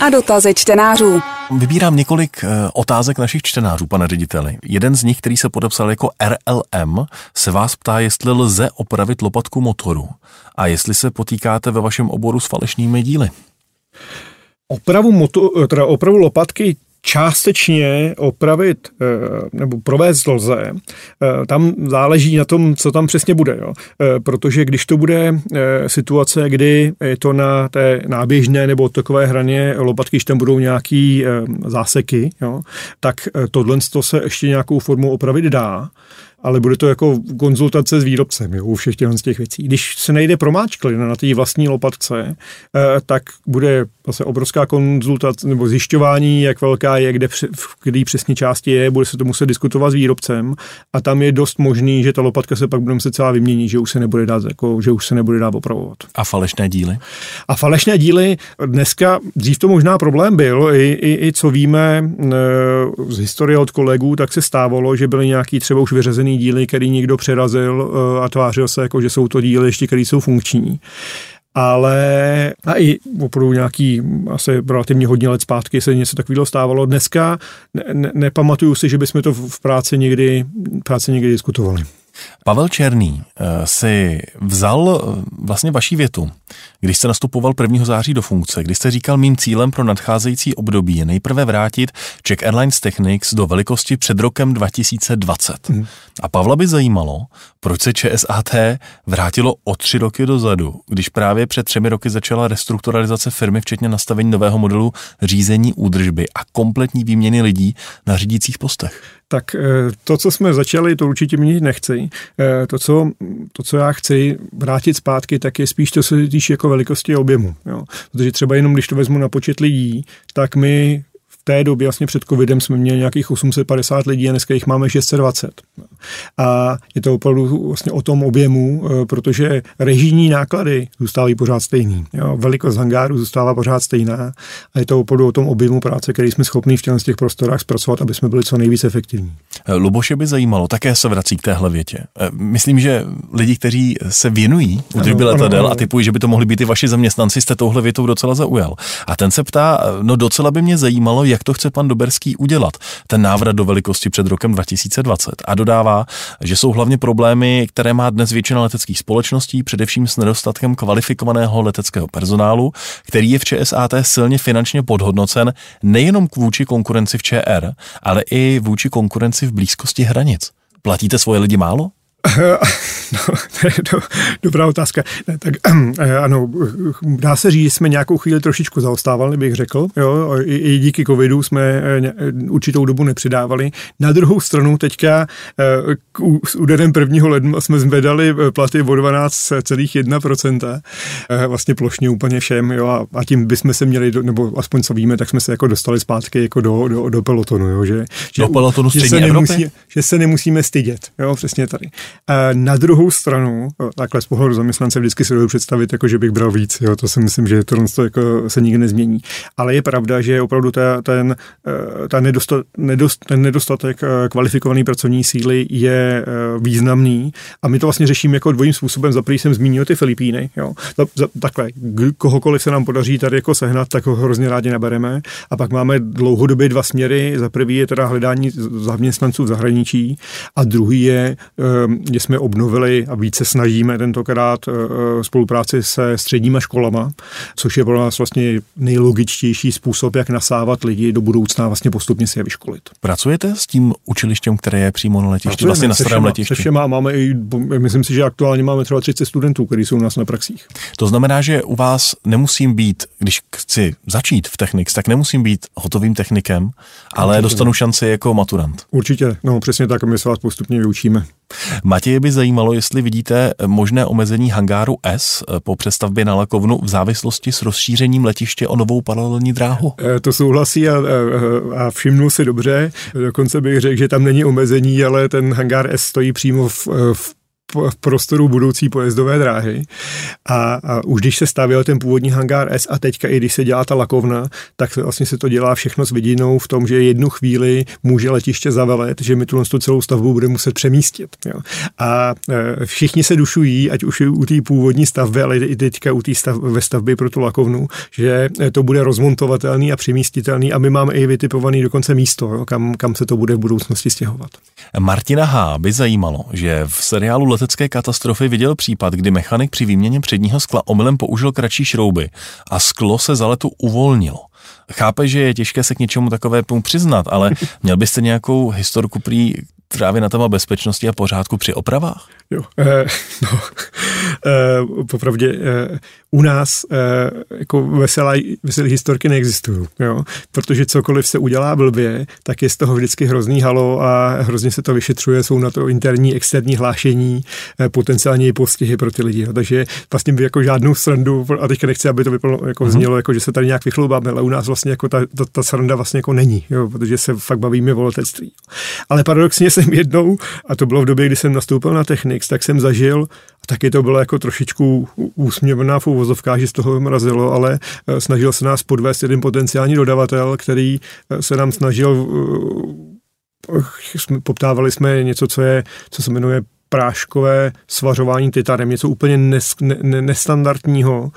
a dotazy čtenářů. Vybírám několik eh, otázek našich čtenářů, pane řediteli. Jeden z nich, který se podepsal jako RLM, se vás ptá, jestli lze opravit lopatku motoru a jestli se potýkáte ve vašem oboru s falešnými díly. Opravu, moto, teda opravu lopatky částečně opravit eh, nebo provést lze. Eh, tam záleží na tom, co tam přesně bude. Jo. Eh, protože když to bude situace, kdy je to na té náběžné nebo takové hraně lopatky, když tam budou nějaký záseky, jo, tak tohle to se ještě nějakou formou opravit dá ale bude to jako konzultace s výrobcem jo, u všech těch, těch věcí. Když se nejde promáčklina na té vlastní lopatce, eh, tak bude zase obrovská konzultace nebo zjišťování, jak velká je, kde, v který přesně části je, bude se to muset diskutovat s výrobcem a tam je dost možný, že ta lopatka se pak bude muset celá vyměnit, že už se nebude dát, jako, že už se nebude dát opravovat. A falešné díly? A falešné díly dneska, dřív to možná problém byl, i, i, i co víme e, z historie od kolegů, tak se stávalo, že byly nějaký třeba už vyřazený díly, který někdo přerazil e, a tvářil se jako, že jsou to díly ještě, které jsou funkční ale a i opravdu nějaký asi relativně hodně let zpátky se něco takového stávalo. Dneska ne, ne, nepamatuju si, že bychom to v práci někdy, práci někdy diskutovali. Pavel Černý eh, si vzal eh, vlastně vaší větu, když jste nastupoval 1. září do funkce, kdy jste říkal, mým cílem pro nadcházející období je nejprve vrátit Czech Airlines Technics do velikosti před rokem 2020. Hmm. A Pavla by zajímalo, proč se ČSAT vrátilo o tři roky dozadu, když právě před třemi roky začala restrukturalizace firmy, včetně nastavení nového modelu řízení údržby a kompletní výměny lidí na řídících postech tak eh, to, co jsme začali, to určitě mě nechci. Eh, to co, to, co já chci vrátit zpátky, tak je spíš to, co se týče jako velikosti a objemu. Jo. Protože třeba jenom, když to vezmu na počet lidí, tak my té době, vlastně před covidem, jsme měli nějakých 850 lidí a dneska jich máme 620. A je to opravdu vlastně o tom objemu, eh, protože režijní náklady zůstávají pořád stejný. Jo, velikost hangáru zůstává pořád stejná a je to opravdu o tom objemu práce, který jsme schopni v těch prostorách zpracovat, aby jsme byli co nejvíc efektivní. Eh, Luboše by zajímalo, také se vrací k téhle větě. Eh, myslím, že lidi, kteří se věnují údržbě letadel a typují, že by to mohli být i vaši zaměstnanci, jste touhle větou docela zaujal. A ten se ptá, no docela by mě zajímalo, jak to chce pan Doberský udělat, ten návrat do velikosti před rokem 2020. A dodává, že jsou hlavně problémy, které má dnes většina leteckých společností, především s nedostatkem kvalifikovaného leteckého personálu, který je v ČSAT silně finančně podhodnocen nejenom vůči konkurenci v ČR, ale i vůči konkurenci v blízkosti hranic. Platíte svoje lidi málo? <laughs> no, to je do, dobrá otázka. Ne, tak <clears throat> eh, ano, dá se říct, že jsme nějakou chvíli trošičku zaostávali, bych řekl. Jo, i, i díky covidu jsme eh, určitou dobu nepřidávali. Na druhou stranu teďka eh, k, s úderem 1. ledna jsme zvedali platy o 12,1%. Vlastně plošně úplně všem. Jo, a, a tím bychom se měli, do, nebo aspoň co víme, tak jsme se jako dostali zpátky jako do, do, do pelotonu. Jo, že, do pelotonu že, se nemusí, že se nemusíme stydět. Jo, přesně tady. Na druhou stranu, takhle z pohledu zaměstnance vždycky si dovedu představit, jako že bych bral víc. Jo, to si myslím, že to, to jako se nikdy nezmění. Ale je pravda, že opravdu ta, ten, eh, ta nedostat, nedost, ten nedostatek eh, kvalifikované pracovní síly je eh, významný a my to vlastně řešíme jako dvojím způsobem. Za jsem zmínil ty Filipíny. Jo. Za, za, takhle, kohokoliv se nám podaří tady jako sehnat, tak ho hrozně rádi nabereme. A pak máme dlouhodobě dva směry. Za prvý je teda hledání zaměstnanců v zahraničí a druhý je, že jsme obnovili a více snažíme tentokrát eh, eh, spolupráci se středníma školama, což je pro nás vlastně nejlogičtější způsob, jak nasávat lidi do budoucna vlastně postupně si je vyškolit. Pracujete s tím učilištěm, které je přímo na letišti, Pracujeme vlastně na starém letišti? Se všema, máme i, myslím si, že aktuálně máme třeba 30 studentů, kteří jsou u nás na praxích. To znamená, že u vás nemusím být, když chci začít v Technics, tak nemusím být hotovým technikem, ale Určitě. dostanu šanci jako maturant. Určitě, no přesně tak, my se vás postupně vyučíme. Matěje by zajímalo, jestli vidíte možné omezení hangáru S po přestavbě na Lakovnu v závislosti s rozšířením letiště o novou paralelní dráhu. E, to souhlasí a, a, a všimnu si dobře. Dokonce bych řekl, že tam není omezení, ale ten hangár S stojí přímo v, v v prostoru budoucí pojezdové dráhy. A, a už když se stavěl ten původní hangár S a teďka i když se dělá ta lakovna, tak vlastně se to dělá všechno s vidinou v tom, že jednu chvíli může letiště zavelet, že my tu celou stavbu budeme muset přemístit. Jo. A e, všichni se dušují, ať už u té původní stavby, ale i teďka u té stav, ve stavbě pro tu lakovnu, že to bude rozmontovatelný a přemístitelný a my máme i vytipovaný dokonce místo, jo, kam, kam se to bude v budoucnosti stěhovat. Martina H. by zajímalo, že v seriálu Letecké katastrofy viděl případ, kdy mechanik při výměně předního skla omylem použil kratší šrouby a sklo se za letu uvolnilo. Chápe, že je těžké se k něčemu takovému přiznat, ale <laughs> měl byste nějakou historku prý právě na téma bezpečnosti a pořádku při opravách? Jo, eh, <laughs> no, eh, popravdě eh, u nás eh, jako veselá, veselé historky neexistují, jo, protože cokoliv se udělá blbě, tak je z toho vždycky hrozný halo a hrozně se to vyšetřuje, jsou na to interní, externí hlášení, eh, potenciálně i postihy pro ty lidi, jo. takže vlastně by jako žádnou srandu, a teďka nechci, aby to vypadalo, jako vznělo, mhm. jako že se tady nějak vychloubáme, ale u nás vlastně jako ta, ta, ta sranda vlastně jako není, jo, protože se fakt bavíme o letectví. Ale paradoxně jsem jednou, a to bylo v době, kdy jsem nastoupil na Technics, tak jsem zažil, taky to bylo jako trošičku úsměvná v uvozovkách, že z toho mrazilo, ale eh, snažil se nás podvést jeden potenciální dodavatel, který eh, se nám snažil eh, poptávali jsme něco, co je, co se jmenuje práškové svařování titanem, něco úplně nes, ne, nestandardního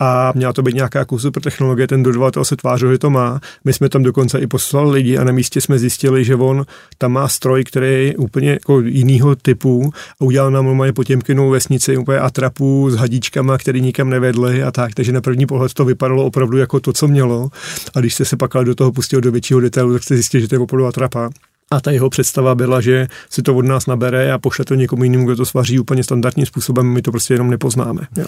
a měla to být nějaká kus super technologie, ten dodavatel se tvářil, že to má. My jsme tam dokonce i poslali lidi a na místě jsme zjistili, že on tam má stroj, který je úplně jako jinýho typu a udělal nám normálně Potěmkinou vesnici úplně atrapu s hadičkama, který nikam nevedly a tak, takže na první pohled to vypadalo opravdu jako to, co mělo a když jste se pak do toho pustil do většího detailu, tak jste zjistil, že to je opravdu atrapa. A ta jeho představa byla, že si to od nás nabere a pošle to někomu jinému, kdo to svaří úplně standardním způsobem, my to prostě jenom nepoznáme. Jo.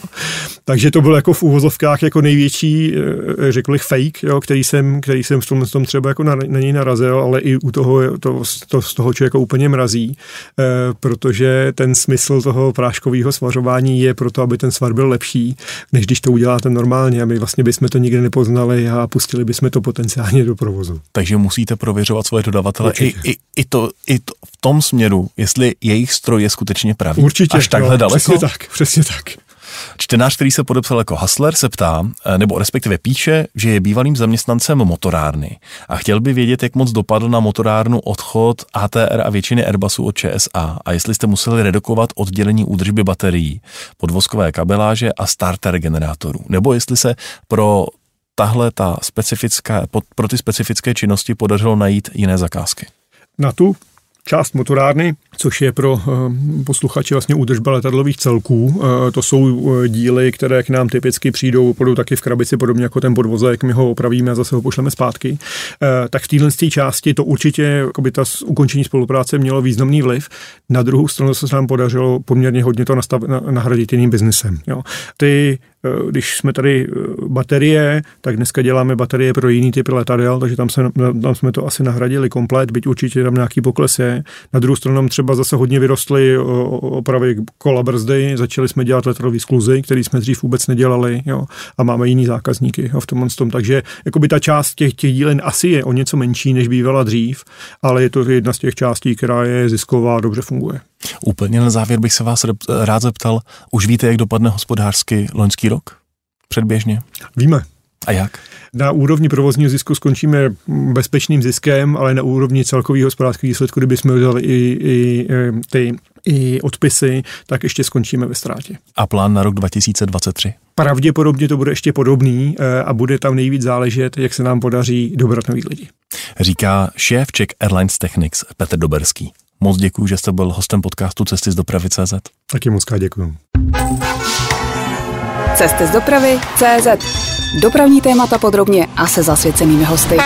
Takže to bylo jako v úvozovkách jako největší, eh, řekl bych, fake, jo, který, jsem, který jsem v tom, tom třeba jako na, na něj narazil, ale i u toho to, to z toho člověka úplně mrazí, eh, protože ten smysl toho práškového svařování je proto, aby ten svar byl lepší, než když to uděláte normálně. A my vlastně bychom to nikdy nepoznali a pustili bychom to potenciálně do provozu. Takže musíte prověřovat svoje dodavatele i, i, i, to, i to v tom směru, jestli jejich stroj je skutečně pravý. Určitě. Až takhle jo, daleko? Přesně tak, přesně tak. Čtenář, který se podepsal jako Hasler, se ptá, eh, nebo respektive píše, že je bývalým zaměstnancem motorárny a chtěl by vědět, jak moc dopadl na motorárnu odchod ATR a většiny Airbusů od ČSA a jestli jste museli redukovat oddělení údržby baterií, podvozkové kabeláže a starter generátorů, nebo jestli se pro tahle ta specifická, pro ty specifické činnosti podařilo najít jiné zakázky. Na tu část motorárny, což je pro eh, posluchače vlastně údržba letadlových celků. Eh, to jsou eh, díly, které k nám typicky přijdou, budou taky v krabici, podobně jako ten podvozek, my ho opravíme a zase ho pošleme zpátky. Tak v téhle části to určitě, jakoby ta ukončení spolupráce mělo významný vliv. Na druhou stranu se nám podařilo poměrně hodně to nastav, nahradit jiným biznesem. Jo. Ty když jsme tady baterie, tak dneska děláme baterie pro jiný typ letadel, takže tam, se, tam jsme to asi nahradili komplet, byť určitě tam nějaký pokles je. Na druhou stranu nám třeba zase hodně vyrostly opravy kola brzdy, začali jsme dělat letadlový skluzy, který jsme dřív vůbec nedělali jo, a máme jiný zákazníky jo, v tom, tom. Takže jakoby ta část těch, těch dílen asi je o něco menší, než bývala dřív, ale je to jedna z těch částí, která je zisková a dobře funguje. Úplně na závěr bych se vás rád zeptal, už víte, jak dopadne hospodářský loňský rok? Předběžně? Víme. A jak? Na úrovni provozního zisku skončíme bezpečným ziskem, ale na úrovni celkového hospodářského výsledku, kdybychom udělali i, i, ty i odpisy, tak ještě skončíme ve ztrátě. A plán na rok 2023? Pravděpodobně to bude ještě podobný eh, a bude tam nejvíc záležet, jak se nám podaří dobrat nových lidí. Říká šéf Czech Airlines Technics Petr Doberský. Moc děkuji, že jste byl hostem podcastu Cesty z dopravy CZ. Taky moc děkuji. Cesty z dopravy CZ. Dopravní témata podrobně a se zasvěcenými hosty.